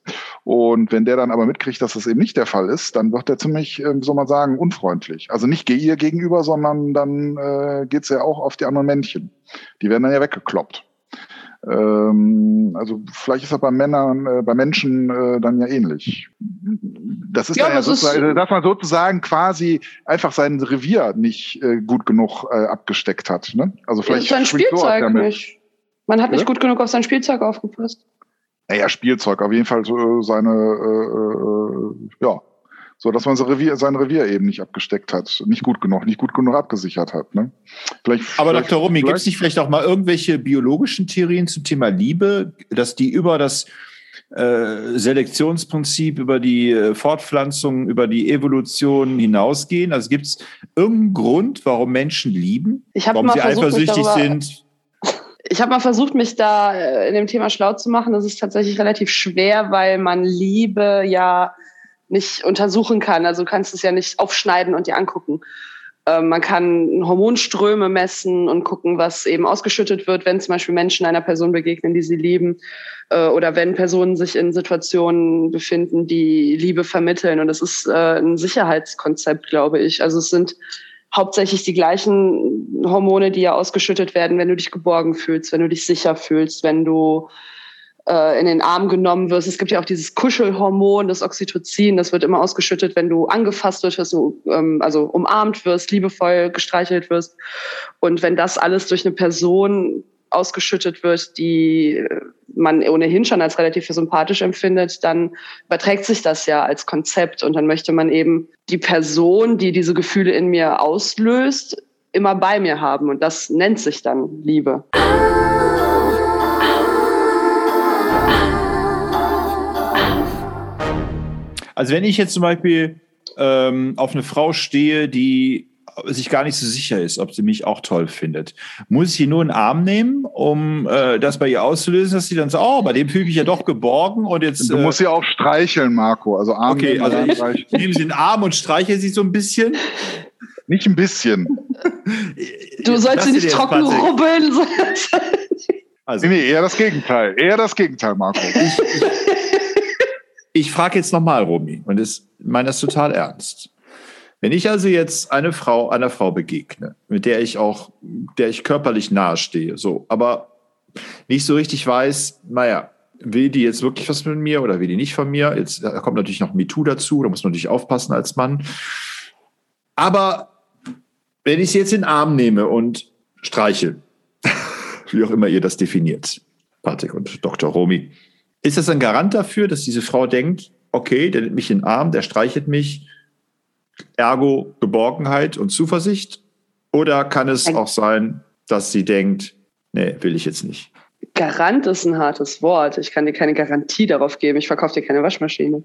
Und wenn der dann aber mitkriegt, dass das eben nicht der Fall ist, dann wird er ziemlich, äh, soll man sagen, unfreundlich. Also nicht ihr gegenüber, sondern dann äh, geht es ja auch auf die anderen Männchen. Die werden dann ja weggekloppt. Ähm, also vielleicht ist das bei Männern, äh, bei Menschen äh, dann ja ähnlich. Das ist ja, dann ja sozusagen, ist, dass man sozusagen quasi einfach sein Revier nicht äh, gut genug äh, abgesteckt hat. Ne? Also vielleicht sein Spielzeug nicht. Man hat nicht gut genug auf sein Spielzeug aufgepasst. Naja, Spielzeug, auf jeden Fall so äh, seine, äh, äh, ja, so dass man sein Revier, sein Revier eben nicht abgesteckt hat, nicht gut genug, nicht gut genug abgesichert hat. Ne? Vielleicht, Aber vielleicht, Dr. Rumi, gibt es nicht vielleicht auch mal irgendwelche biologischen Theorien zum Thema Liebe, dass die über das äh, Selektionsprinzip, über die äh, Fortpflanzung, über die Evolution hinausgehen? Also gibt es irgendeinen Grund, warum Menschen lieben? Ich warum sie eifersüchtig sind? Ich habe mal versucht, mich da äh, in dem Thema schlau zu machen. Das ist tatsächlich relativ schwer, weil man Liebe ja nicht untersuchen kann. Also du kannst es ja nicht aufschneiden und dir angucken. Ähm, man kann Hormonströme messen und gucken, was eben ausgeschüttet wird, wenn zum Beispiel Menschen einer Person begegnen, die sie lieben, äh, oder wenn Personen sich in Situationen befinden, die Liebe vermitteln. Und das ist äh, ein Sicherheitskonzept, glaube ich. Also es sind hauptsächlich die gleichen Hormone, die ja ausgeschüttet werden, wenn du dich geborgen fühlst, wenn du dich sicher fühlst, wenn du äh, in den Arm genommen wirst. Es gibt ja auch dieses Kuschelhormon, das Oxytocin, das wird immer ausgeschüttet, wenn du angefasst wirst, du, ähm, also umarmt wirst, liebevoll gestreichelt wirst. Und wenn das alles durch eine Person ausgeschüttet wird, die man ohnehin schon als relativ sympathisch empfindet, dann überträgt sich das ja als Konzept und dann möchte man eben die Person, die diese Gefühle in mir auslöst, immer bei mir haben und das nennt sich dann Liebe. Also wenn ich jetzt zum Beispiel ähm, auf eine Frau stehe, die sich gar nicht so sicher ist, ob sie mich auch toll findet. Muss ich sie nur in den Arm nehmen, um äh, das bei ihr auszulösen, dass sie dann so, oh, bei dem fühle ich mich ja doch geborgen und jetzt. Du musst äh, sie auch streicheln, Marco. Also Arm Okay, also ich nehme sie in den Arm und streiche sie so ein bisschen. Nicht ein bisschen. Du sollst sie nicht trocken rubbeln. also, nee, eher das Gegenteil. Eher das Gegenteil, Marco. Ich, ich, ich frage jetzt nochmal, Romy, und ich meine das total ernst. Wenn ich also jetzt eine Frau, einer Frau begegne, mit der ich auch, der ich körperlich nahestehe, so, aber nicht so richtig weiß, naja, will die jetzt wirklich was mit mir oder will die nicht von mir? Jetzt kommt natürlich noch MeToo dazu, da muss man natürlich aufpassen als Mann. Aber wenn ich sie jetzt in den Arm nehme und streiche, <laughs> wie auch immer ihr das definiert, Patrick und Dr. Romy, ist das ein Garant dafür, dass diese Frau denkt, okay, der nimmt mich in den Arm, der streichelt mich, ergo Geborgenheit und Zuversicht? Oder kann es auch sein, dass sie denkt, nee, will ich jetzt nicht? Garant ist ein hartes Wort. Ich kann dir keine Garantie darauf geben. Ich verkaufe dir keine Waschmaschine.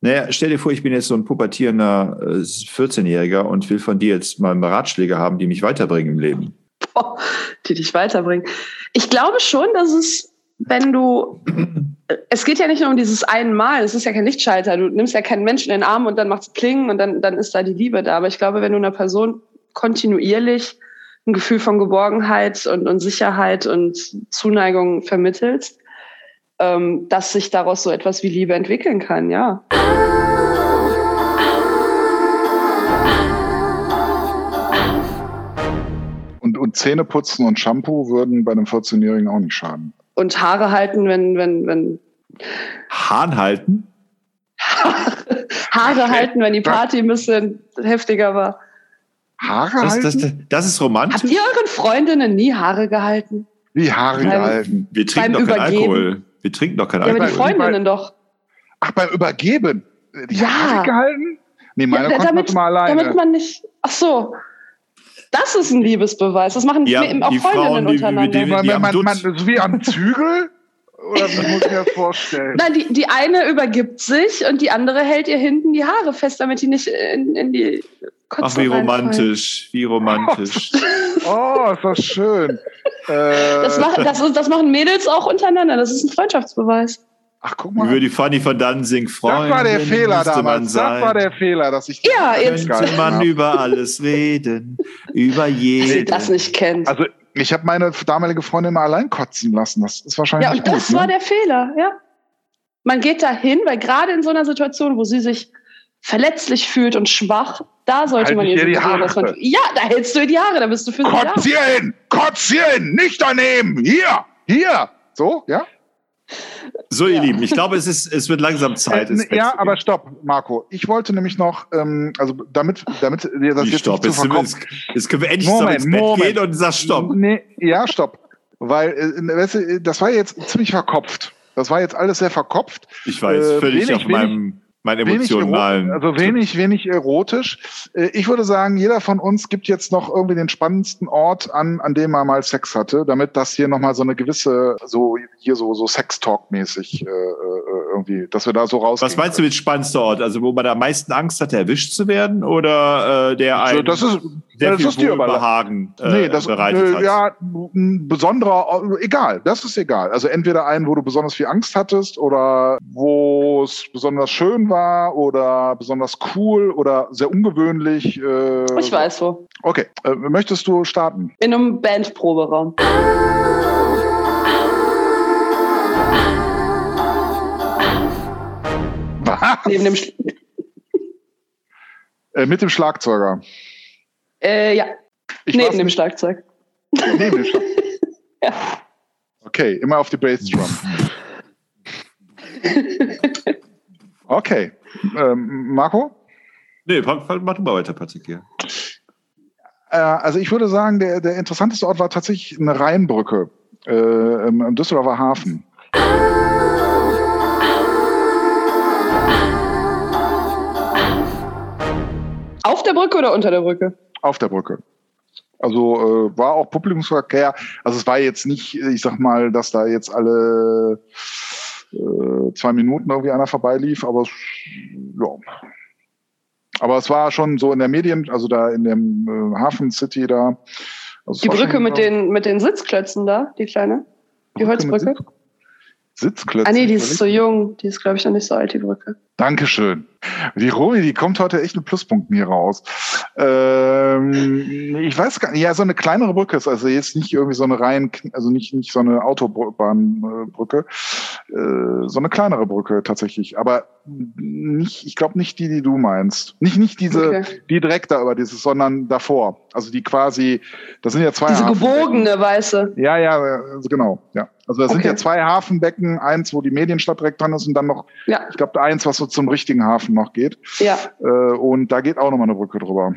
Naja, stell dir vor, ich bin jetzt so ein pubertierender 14-Jähriger äh, und will von dir jetzt mal Ratschläge haben, die mich weiterbringen im Leben. Boah, die dich weiterbringen. Ich glaube schon, dass es, wenn du, <clears throat> es geht ja nicht nur um dieses einmal, es ist ja kein Lichtschalter, du nimmst ja keinen Menschen in den Arm und dann macht es klingen und dann, dann ist da die Liebe da. Aber ich glaube, wenn du einer Person kontinuierlich ein Gefühl von Geborgenheit und, und Sicherheit und Zuneigung vermittelst, ähm, dass sich daraus so etwas wie Liebe entwickeln kann, ja. Und, und Zähne putzen und Shampoo würden bei einem 14-Jährigen auch nicht schaden. Und Haare halten, wenn, wenn, wenn. Hahn halten? Haare halten, wenn die Party ein bisschen heftiger war. Haare Das, halten? das, das ist romantisch. Habt ihr euren Freundinnen nie Haare gehalten? Wie Haare Beim- gehalten? Wir trinken beim doch keinen Übergeben. Alkohol. Wir trinken doch keinen Ja, aber die Alkohol. Freundinnen doch. Ach, beim Übergeben? Die Ja. Haare gehalten? Nee, meine Ja, konnte man damit, immer alleine. damit man nicht. Ach so. Das ist ein Liebesbeweis. Das machen Ja, auch die Freundinnen Frauen, die- untereinander. die- man, die am man, man, so wie am Zügel? Oder wie muss ich mir das vorstellen? Nein, die, die eine übergibt sich und die andere hält ihr hinten die Haare fest, damit die nicht in, in die Kotze Ach, wie romantisch, wie romantisch. <laughs> Oh, ist das schön. Äh, Das, machen, das, ist, das machen Mädels auch untereinander. Das ist ein Freundschaftsbeweis. Ach, guck Wie mal. würde die Fanny von Danzig Das freuen. war der Fehler damals. Das war der Fehler, dass ich Ja, das jetzt- Könnte man habe. über alles reden, über Wer jeden. das nicht kennt. Also ich habe meine damalige Freundin mal allein kotzen lassen. Das ist wahrscheinlich Ja, und gut. das ne? war der Fehler, ja. Man geht dahin, weil gerade in so einer Situation, wo sie sich verletzlich fühlt und schwach, da sollte Halt man ihr ihr die dass man. Haare. Ja, da hältst du ihr die Haare, da bist du für sie da. Kotz hier hin! Kotz hier hin! Nicht daneben! Hier! Hier! So, ja? So, ihr Ja. Lieben, ich glaube, es, ist, es wird langsam Zeit. Äh, ins Bett ja, aber stopp, Marco. Ich wollte nämlich noch, ähm, also damit, damit dir das Wie, jetzt stopp, nicht zu jetzt, verkopft. jetzt, jetzt können wir endlich Moment, ins Bett Moment. gehen und sag Stopp. Nee, ja, stopp. Weil, äh, weißt du, das war jetzt ziemlich verkopft. Das war jetzt alles sehr verkopft. Ich weiß, Äh, völlig wenig, auf meinem, Wenig emotionalen. ero- also wenig, wenig erotisch. Äh, Ich würde sagen, jeder von uns gibt jetzt noch irgendwie den spannendsten Ort an, an dem er mal Sex hatte, damit das hier nochmal so eine gewisse, so hier so, so Sex-Talk-mäßig äh, äh, irgendwie, dass wir da so raus. Was meinst du mit spannendster Ort? Also, wo man am meisten Angst hatte, erwischt zu werden oder äh, der Also, ein das ist, sehr das viel ist dir überlassen. Wohlbehagen äh, Nee, das bereitet äh, hat? ja ein besonderer, egal, das ist egal. Also entweder einen, wo du besonders viel Angst hattest oder wo es besonders schön war oder besonders cool oder sehr ungewöhnlich. Äh, Ich weiß wo. Okay, äh, möchtest du starten? In einem Bandproberaum. Neben dem. Sch äh, mit dem Schlagzeuger. Äh, ja, Ich neben dem nicht- Schlagzeug. Neben dem Schlagzeug. <laughs> Ja. Okay, immer auf die Bassdrum. Okay, ähm, Marco? Nee, mach, mach du mal weiter, Patrick. Hier. Äh, also ich würde sagen, der, der interessanteste Ort war tatsächlich eine Rheinbrücke äh, im, im Düsseldorfer Hafen. Auf der Brücke oder unter der Brücke? Auf der Brücke. Also äh, war auch Publikumsverkehr. Also es war jetzt nicht, ich sag mal, dass da jetzt alle äh, zwei Minuten irgendwie einer vorbeilief, aber es, ja. Aber es war schon so in der Medien, also da in dem äh, Hafen City da. Also Die Brücke schon, mit den, mit den Sitzklötzen da, die kleine? Die Brücke Holzbrücke? Sitz- Sitzklötzen. Ah nee, die ist so jung. Die ist, glaube ich, noch nicht so alt, die Brücke. Dankeschön. Die Romy, die kommt heute echt mit Pluspunkten hier raus. Ähm, ich weiß gar nicht, ja, so eine kleinere Brücke ist also jetzt nicht irgendwie so eine Reihen, also nicht, nicht so eine Autobahnbrücke, äh, so eine kleinere Brücke tatsächlich, aber nicht, ich glaube nicht die, die du meinst. Nicht, nicht diese, okay. die direkt da über dieses, sondern davor. Also die quasi, das sind ja zwei Diese gebogene weiße. Ja, ja, also genau, ja. Also da okay. sind ja zwei Hafenbecken, eins, wo die Medienstadt direkt dran ist und dann noch, ja. ich glaube, eins, was so zum richtigen Hafen noch geht. Ja. Äh, und da geht auch nochmal eine Brücke drüber.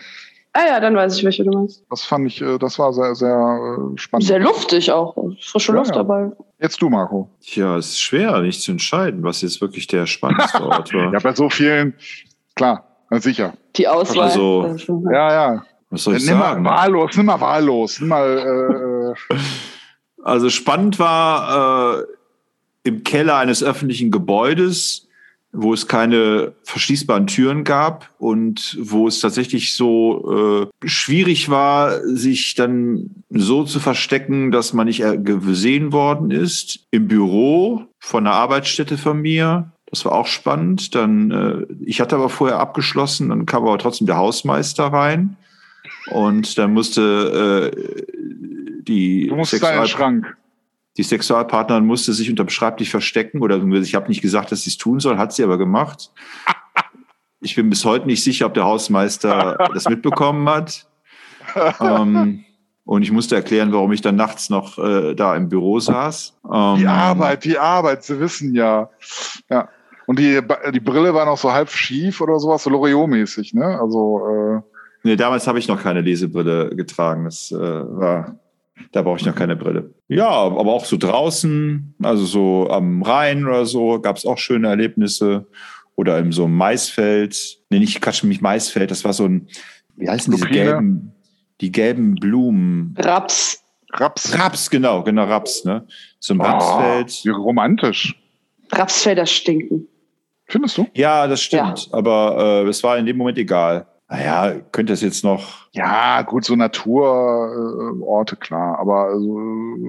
Ah ja, dann weiß ich, welche du meinst. Das fand ich, äh, das war sehr, sehr äh, spannend. Sehr luftig auch. Frische Luft ja, dabei. Jetzt du, Marco. Ja, es ist schwer, nicht zu entscheiden, was jetzt wirklich der spannendste Ort <laughs> war. ja, bei so vielen, klar, sicher. Die Auswahl. Also, ja, ja. Was soll ich nimm sagen? Mal wahllos, nimm mal wahllos. Nimm mal, äh, <laughs> also spannend war äh, im Keller eines öffentlichen Gebäudes, wo es keine verschließbaren Türen gab und wo es tatsächlich so äh, schwierig war, sich dann so zu verstecken, dass man nicht gesehen worden ist. Im Büro von einer Arbeitsstätte von mir. Das war auch spannend. Dann, äh, ich hatte aber vorher abgeschlossen, dann kam aber trotzdem der Hausmeister rein. Und dann musste äh, die du musst Sexual Schrank. Die Sexualpartnerin musste sich unterm Schreibtisch verstecken oder ich habe nicht gesagt, dass sie es tun soll, hat sie aber gemacht. <laughs> Ich bin bis heute nicht sicher, ob der Hausmeister das mitbekommen hat. <laughs> ähm, und ich musste erklären, warum ich dann nachts noch äh, da im Büro saß. Ähm, die Arbeit, die Arbeit, Sie wissen ja. Ja. Und die, die Brille war noch so halb schief oder sowas, so Loriot-mäßig, ne? Also. Äh nee, damals habe ich noch keine Lesebrille getragen. Das äh, war da brauche ich noch keine Brille. Ja, aber auch so draußen, also so am Rhein oder so, gab es auch schöne Erlebnisse. Oder in so einem Maisfeld. Nee, nicht Quatsch, mich Maisfeld, das war so ein, wie heißen diese gelben, die gelben Blumen? Raps. Raps. Raps, genau, genau, Raps, ne? So ein oh, Rapsfeld. Wie romantisch. Rapsfelder stinken. Findest du? Ja, das stimmt. Ja. Aber äh, es war in dem Moment egal. Naja, könnte es jetzt noch. Ja, gut, so Naturorte, klar. Aber so,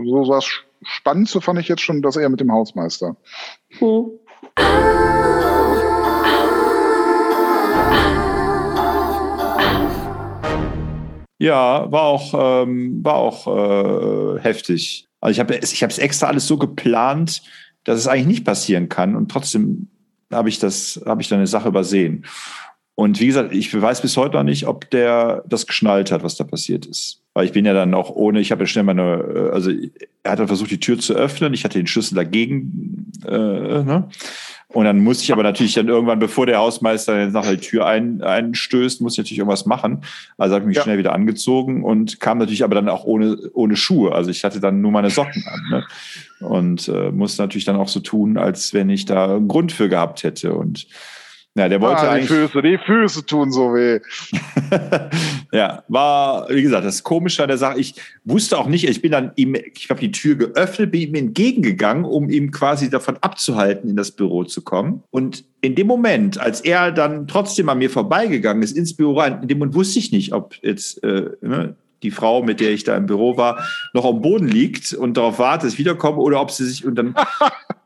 so was Spannendste fand ich jetzt schon, dass er mit dem Hausmeister. Hm. Ja, war auch, ähm, war auch äh, heftig. Also ich habe ich es extra alles so geplant, dass es eigentlich nicht passieren kann und trotzdem habe ich das, habe ich dann eine Sache übersehen. Und wie gesagt, ich weiß bis heute noch nicht, ob der das geschnallt hat, was da passiert ist. Weil ich bin ja dann auch ohne, ich habe ja schnell meine, äh, also er hat dann versucht, die Tür zu öffnen. Ich hatte den Schlüssel dagegen. Äh, ne? Und dann musste ich aber natürlich dann irgendwann, bevor der Hausmeister jetzt nachher die Tür ein, einstößt, muss ich natürlich irgendwas machen. Also habe ich mich ja. schnell wieder angezogen und kam natürlich aber dann auch ohne, ohne Schuhe. Also ich hatte dann nur meine Socken an. Ne? Und äh, musste natürlich dann auch so tun, als wenn ich da einen Grund für gehabt hätte. Und ja, der wollte ah, die Füße, die Füße tun so weh. <laughs> ja, war, wie gesagt, das Komische an der Sache. Ich wusste auch nicht, ich bin dann ihm, ich habe die Tür geöffnet, bin ihm entgegengegangen, um ihm quasi davon abzuhalten, in das Büro zu kommen. Und in dem Moment, als er dann trotzdem an mir vorbeigegangen ist, ins Büro rein, in dem Moment wusste ich nicht, ob jetzt äh, ne, die Frau, mit der ich da im Büro war, noch am Boden liegt und darauf wartet, dass ich wiederkomme oder ob sie sich und dann <laughs>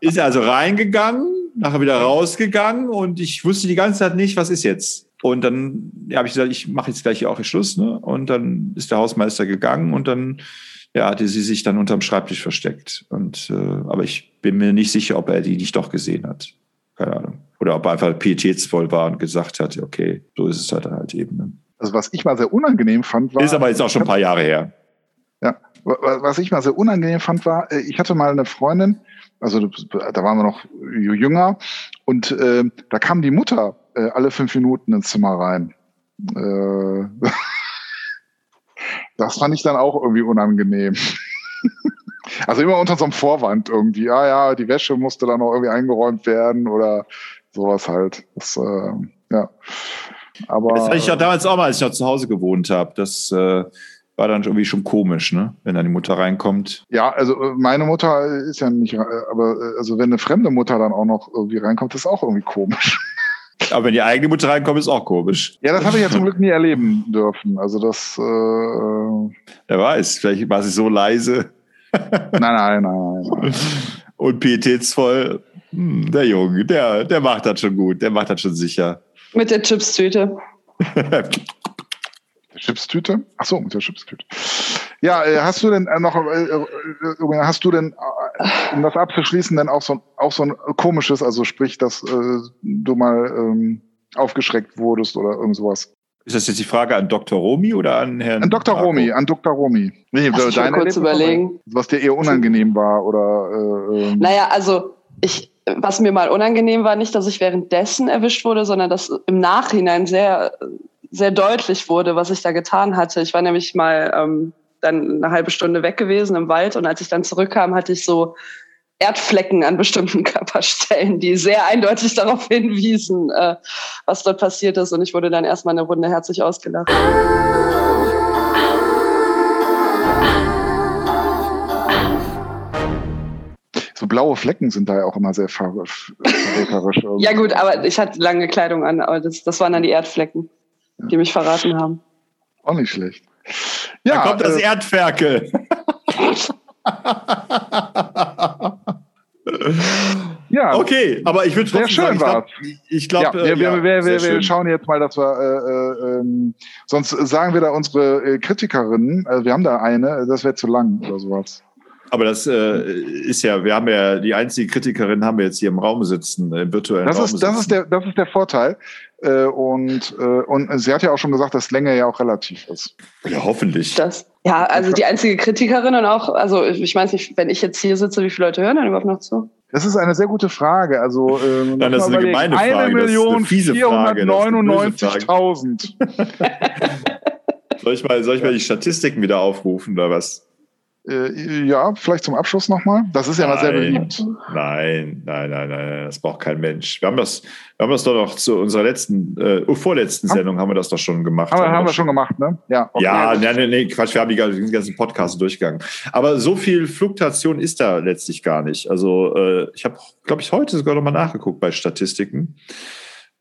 ist er also reingegangen, nachher wieder rausgegangen und ich wusste die ganze Zeit nicht, was ist jetzt. Und dann ja, habe ich gesagt, ich mache jetzt gleich hier auch Schluss. Ne? Und dann ist der Hausmeister gegangen und dann ja, hatte sie sich dann unterm Schreibtisch versteckt. Und äh, aber ich bin mir nicht sicher, ob er die nicht doch gesehen hat. Keine Ahnung. Oder ob er einfach pietätsvoll war und gesagt hat, okay, so ist es halt halt eben. Ne? Also was ich mal sehr unangenehm fand, war. Ist aber jetzt auch schon ein paar Jahre her. Ja, was ich mal sehr unangenehm fand, war, äh, ich hatte mal eine Freundin, also da waren wir noch jünger und äh, da kam die Mutter äh, alle fünf Minuten ins Zimmer rein. Äh, <laughs> das fand ich dann auch irgendwie unangenehm. <laughs> also immer unter so einem Vorwand irgendwie. Ah ja, die Wäsche musste dann noch irgendwie eingeräumt werden oder sowas halt. Das, äh, ja. Aber, das hatte ich ja damals auch mal, als ich noch zu Hause gewohnt habe. Das äh, war dann irgendwie schon komisch, ne? Wenn dann die Mutter reinkommt. Ja, also äh, meine Mutter ist ja nicht, äh, aber äh, also wenn eine fremde Mutter dann auch noch irgendwie reinkommt, ist auch irgendwie komisch. <laughs> Aber wenn die eigene Mutter reinkommt, ist auch komisch. Ja, das habe ich ja zum Glück nie erleben dürfen. Also das. Äh, Wer weiß, vielleicht war sie so leise. <laughs> nein, nein, nein, nein. Und pietätsvoll. Hm, der Junge, der, der macht das schon gut, der macht das schon sicher. Mit der Chipstüte. <laughs> Chipstüte? Ach so, mit der Chipstüte. Ja, äh, hast du denn äh, noch, äh, äh, hast du denn, äh, um das abzuschließen, denn auch so, auch so ein komisches, also sprich, dass äh, du mal ähm, aufgeschreckt wurdest oder irgend sowas? Ist das jetzt die Frage an Dr. Romi oder an Herrn? An Dr. Marco? Romi, an Dr. Romi. Nee, Lass mich mal kurz überlegen. Was dir eher unangenehm war oder äh, ähm, Naja, also ich, was mir mal unangenehm war, nicht, dass ich währenddessen erwischt wurde, sondern dass im Nachhinein sehr, sehr deutlich wurde, was ich da getan hatte. Ich war nämlich mal ähm, dann eine halbe Stunde weg gewesen im Wald und als ich dann zurückkam, hatte ich so Erdflecken an bestimmten <laughs> Körperstellen, die sehr eindeutig darauf <laughs> hinwiesen, äh, was dort passiert ist. Und ich wurde dann erstmal eine Runde herzlich ausgelacht. so blaue Flecken sind da ja auch immer sehr ver verräterisch. Ja gut, aber ich hatte lange Kleidung an, aber das, das waren dann die Erdflecken, die mich verraten haben. Auch nicht schlecht. Da Ja, kommt das äh, Erdferkel. <laughs> ja, Okay, aber ich würde Sehr trotzdem schön sagen, ich glaube, glaub, ja, äh, wir, wir, ja, wir, wir, schauen jetzt mal, dass wir, äh, äh, ähm, sonst sagen wir da unsere äh, Kritikerinnen, äh, wir haben da eine, das wäre zu lang oder sowas. Aber das äh, ist ja, wir haben ja die einzige Kritikerin haben wir jetzt hier im Raum sitzen, im virtuellen Das Raum ist, sitzen. das ist der, das ist der Vorteil. Äh, und, äh, und sie hat ja auch schon gesagt, dass Länge ja auch relativ ist. ja, hoffentlich. Das, ja, also die einzige Kritikerin und auch, also ich weiß nicht, wenn ich jetzt hier sitze, wie viele Leute hören dann überhaupt noch zu? Das ist eine sehr gute Frage. Also, <laughs> ähm, Nein, das ist eine gemeine Frage. Eine Million fiese Frage. Das ist eine <laughs> böse 499.000. Soll ich mal, soll ich mal die Statistiken wieder aufrufen oder was? Äh, ja, vielleicht zum Abschluss nochmal. Das ist ja mal sehr Nein. beliebt. Nein, nein, nein, nein, nein, das braucht kein Mensch. Wir haben das, wir haben das doch noch zu unserer letzten, äh, oh, vorletzten Haben- Sendung haben wir das doch schon gemacht. Aber haben wir doch schon gemacht, ne? Ja, okay. Ja, nee, nee, nee, Quatsch, wir haben die ganzen, ganzen Podcasts durchgegangen. Aber so viel Fluktuation ist da letztlich gar nicht. Also äh, ich habe, glaube ich, heute sogar noch mal nachgeguckt bei Statistiken.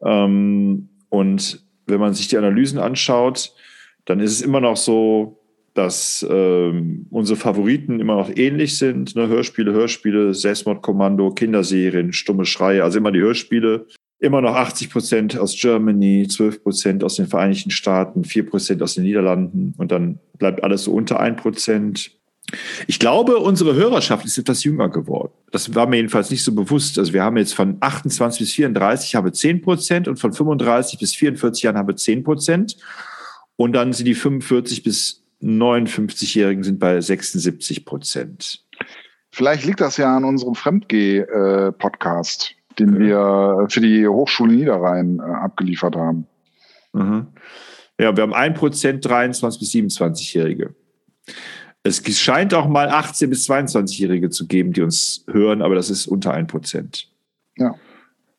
Ähm, und wenn man sich die Analysen anschaut, dann ist es immer noch so, dass ähm, unsere Favoriten immer noch ähnlich sind. Ne? Hörspiele, Hörspiele, Selbstmordkommando, Kinderserien, stumme Schreie, also immer die Hörspiele. Immer noch 80 Prozent aus Germany, 12 Prozent aus den Vereinigten Staaten, 4 Prozent aus den Niederlanden und dann bleibt alles so unter 1 Prozent. Ich glaube, unsere Hörerschaft ist etwas jünger geworden. Das war mir jedenfalls nicht so bewusst. Also wir haben jetzt von 28 bis 34 habe 10 Prozent und von 35 bis 44 Jahren habe 10 Prozent. Und dann sind die 45 bis 59-Jährigen sind bei 76 Prozent. Vielleicht liegt das ja an unserem Fremdgeh-Podcast, den wir für die Hochschule Niederrhein äh, abgeliefert haben. Mhm. Ja, wir haben 1 Prozent 23 bis 27-Jährige. Es scheint auch mal 18 bis 22-Jährige zu geben, die uns hören, aber das ist unter 1 Prozent. Ja.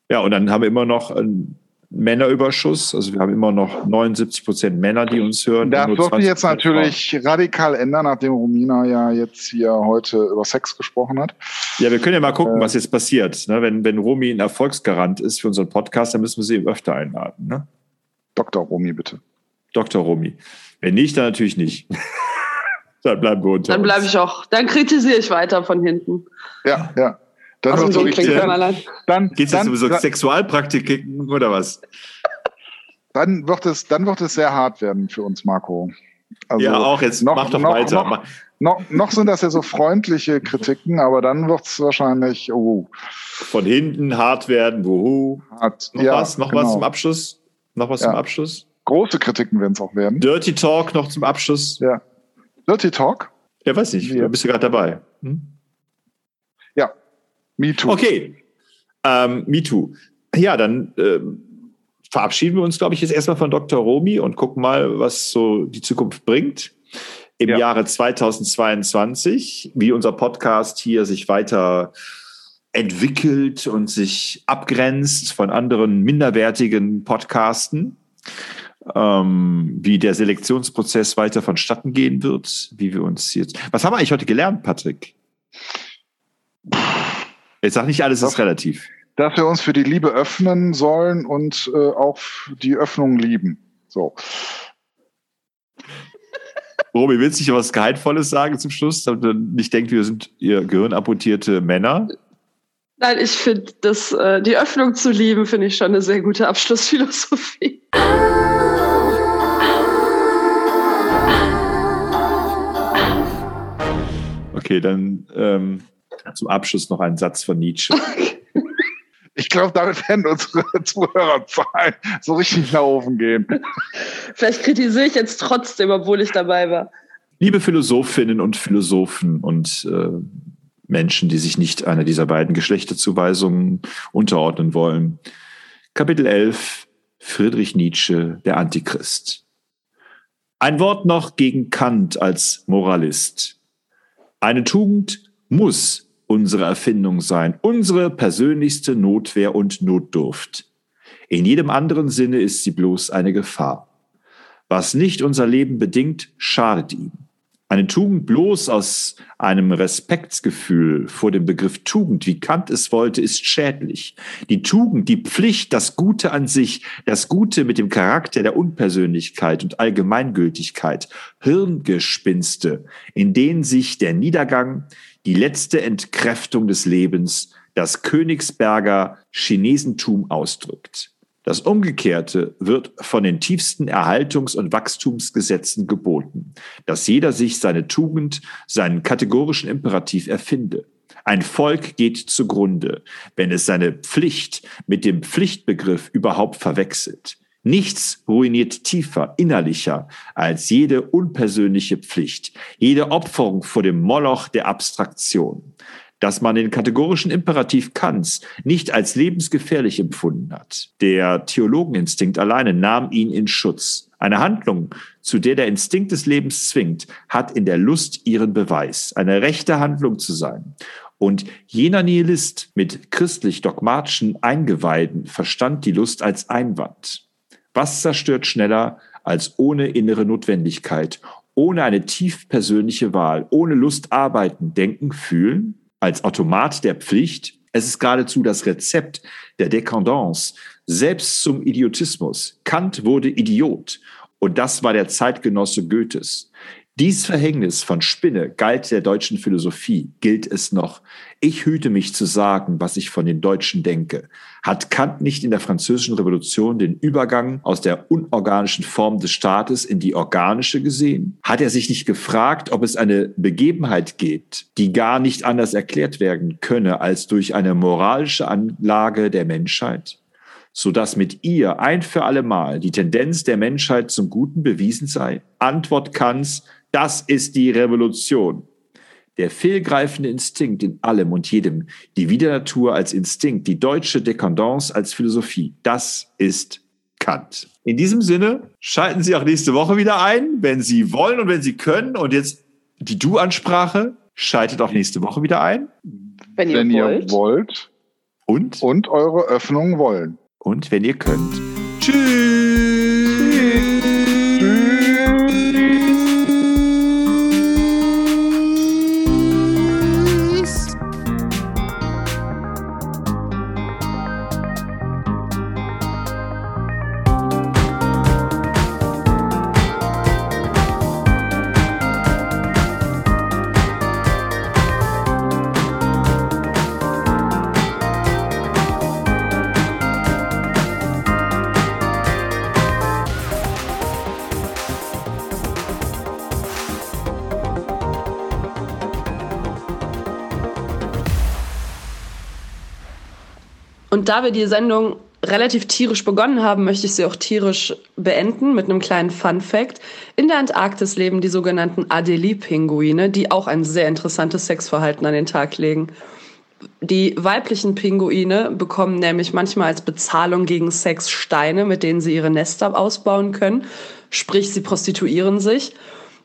Ja, und dann haben wir immer noch einen Männerüberschuss. Also wir haben immer noch 79 Prozent Männer, die uns hören. Das wird sich jetzt 20% natürlich radikal ändern, nachdem Romina ja jetzt hier heute über Sex gesprochen hat. Ja, wir können ja mal gucken, Äh. was jetzt passiert. Ne? Wenn, wenn Romy ein Erfolgsgarant ist für unseren Podcast, dann müssen wir sie eben öfter einladen. Ne? Dr. Romy, bitte. Dr. Romy. Wenn nicht, dann natürlich nicht. <laughs> dann bleiben wir unter Dann bleibe ich auch, dann kritisiere ich weiter von hinten. Ja, ja. Dann so richtig, allein. dann, Geht es jetzt dann, um so dann, Sexualpraktiken oder was? dann, wird es, dann wird es sehr hart werden für uns, Marco. Also ja, auch jetzt. noch- mach doch noch- weiter. noch- noch, noch sind das ja so freundliche Kritiken, aber dann wird es wahrscheinlich oh, Von hinten hart werden. Wuhu. hart. Noch ja, was? Noch genau. was zum Abschluss? Noch was Ja. zum Abschluss? Große Kritiken werden es auch werden. Dirty Talk noch zum Abschluss? Ja. Dirty Talk? Ja, weiß nicht. Ja. Da bist du gerade dabei. Hm? Me too. Okay. Ähm, Me Too. Ja, dann ähm, verabschieden wir uns, glaube ich, jetzt erstmal von Dr. Romy und gucken mal, was so die Zukunft bringt. Im Ja. Jahre 2022, wie unser Podcast hier sich weiter entwickelt und sich abgrenzt von anderen minderwertigen Podcasten, ähm, wie der Selektionsprozess weiter vonstatten gehen wird, wie wir uns jetzt. Was haben wir eigentlich heute gelernt, Patrick? Jetzt sag nicht, alles ist Doch. relativ. Dass wir uns für die Liebe öffnen sollen und äh, auch die Öffnung lieben. So. Robi, willst du nicht was Gehaltvolles sagen zum Schluss, damit man nicht denkt, wir sind ihr gehirnamputierte Männer? Nein, ich finde, äh, die Öffnung zu lieben, finde ich schon eine sehr gute Abschlussphilosophie. Okay, dann ähm, zum Abschluss noch ein Satz von Nietzsche. <laughs> Ich glaube, damit werden unsere Zuhörerzahlen so richtig nach oben gehen. <laughs> Vielleicht kritisiere ich jetzt trotzdem, obwohl ich dabei war. Liebe Philosophinnen und Philosophen und äh, Menschen, die sich nicht einer dieser beiden Geschlechterzuweisungen unterordnen wollen. Kapitel 11, Friedrich Nietzsche, der Antichrist. Ein Wort noch gegen Kant als Moralist. Eine Tugend muss unsere Erfindung sein, unsere persönlichste Notwehr und Notdurft. In jedem anderen Sinne ist sie bloß eine Gefahr. Was nicht unser Leben bedingt, schadet ihm. Eine Tugend bloß aus einem Respektsgefühl vor dem Begriff Tugend, wie Kant es wollte, ist schädlich. Die Tugend, die Pflicht, das Gute an sich, das Gute mit dem Charakter der Unpersönlichkeit und Allgemeingültigkeit, Hirngespinste, in denen sich der Niedergang, die letzte Entkräftung des Lebens, das Königsberger Chinesentum ausdrückt. Das Umgekehrte wird von den tiefsten Erhaltungs- und Wachstumsgesetzen geboten, dass jeder sich seine Tugend, seinen kategorischen Imperativ erfinde. Ein Volk geht zugrunde, wenn es seine Pflicht mit dem Pflichtbegriff überhaupt verwechselt. Nichts ruiniert tiefer, innerlicher als jede unpersönliche Pflicht, jede Opferung vor dem Moloch der Abstraktion dass man den kategorischen Imperativ Kants nicht als lebensgefährlich empfunden hat. Der Theologeninstinkt alleine nahm ihn in Schutz. Eine Handlung, zu der der Instinkt des Lebens zwingt, hat in der Lust ihren Beweis, eine rechte Handlung zu sein. Und jener Nihilist mit christlich-dogmatischen Eingeweiden verstand die Lust als Einwand. Was zerstört schneller als ohne innere Notwendigkeit, ohne eine tief persönliche Wahl, ohne Lust arbeiten, denken, fühlen? als Automat der Pflicht. Es ist geradezu das Rezept der Dekadence, selbst zum Idiotismus. Kant wurde Idiot und das war der Zeitgenosse Goethes. Dies Verhängnis von Spinne galt der deutschen Philosophie, gilt es noch. Ich hüte mich zu sagen, was ich von den Deutschen denke. Hat Kant nicht in der französischen Revolution den Übergang aus der unorganischen Form des Staates in die organische gesehen? Hat er sich nicht gefragt, ob es eine Begebenheit gibt, die gar nicht anders erklärt werden könne als durch eine moralische Anlage der Menschheit? sodass mit ihr ein für allemal die Tendenz der Menschheit zum Guten bewiesen sei? Antwort Kants, das ist die Revolution. Der fehlgreifende Instinkt in allem und jedem, die Wiedernatur als Instinkt, die deutsche Dekadence als Philosophie, das ist Kant. In diesem Sinne, schalten Sie auch nächste Woche wieder ein, wenn Sie wollen und wenn Sie können. Und jetzt die Du-Ansprache, schaltet auch nächste Woche wieder ein. Wenn ihr, wenn wollt. ihr wollt. Und? Und eure Öffnung wollen. Und wenn ihr könnt. Tschüss. Da wir die Sendung relativ tierisch begonnen haben, möchte ich sie auch tierisch beenden mit einem kleinen Fun Fact. In der Antarktis leben die sogenannten Adelie-Pinguine, die auch ein sehr interessantes Sexverhalten an den Tag legen. Die weiblichen Pinguine bekommen nämlich manchmal als Bezahlung gegen Sex Steine, mit denen sie ihre Nester ausbauen können. Sprich, sie prostituieren sich.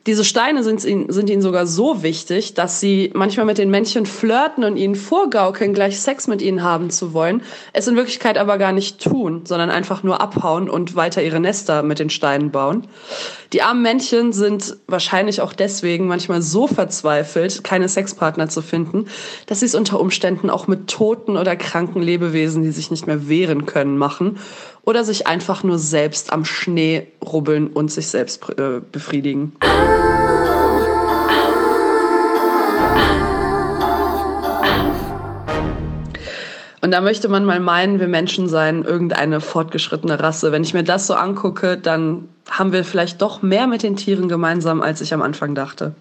Diese Steine sind, sind ihnen sogar so wichtig, dass sie manchmal mit den Männchen flirten und ihnen vorgaukeln, gleich Sex mit ihnen haben zu wollen, es in Wirklichkeit aber gar nicht tun, sondern einfach nur abhauen und weiter ihre Nester mit den Steinen bauen. Die armen Männchen sind wahrscheinlich auch deswegen manchmal so verzweifelt, keine Sexpartner zu finden, dass sie es unter Umständen auch mit toten oder kranken Lebewesen, die sich nicht mehr wehren können, machen oder sich einfach nur selbst am Schnee rubbeln und sich selbst äh, befriedigen. Und da möchte man mal meinen, wir Menschen seien irgendeine fortgeschrittene Rasse. Wenn ich mir das so angucke, dann haben wir vielleicht doch mehr mit den Tieren gemeinsam, als ich am Anfang dachte.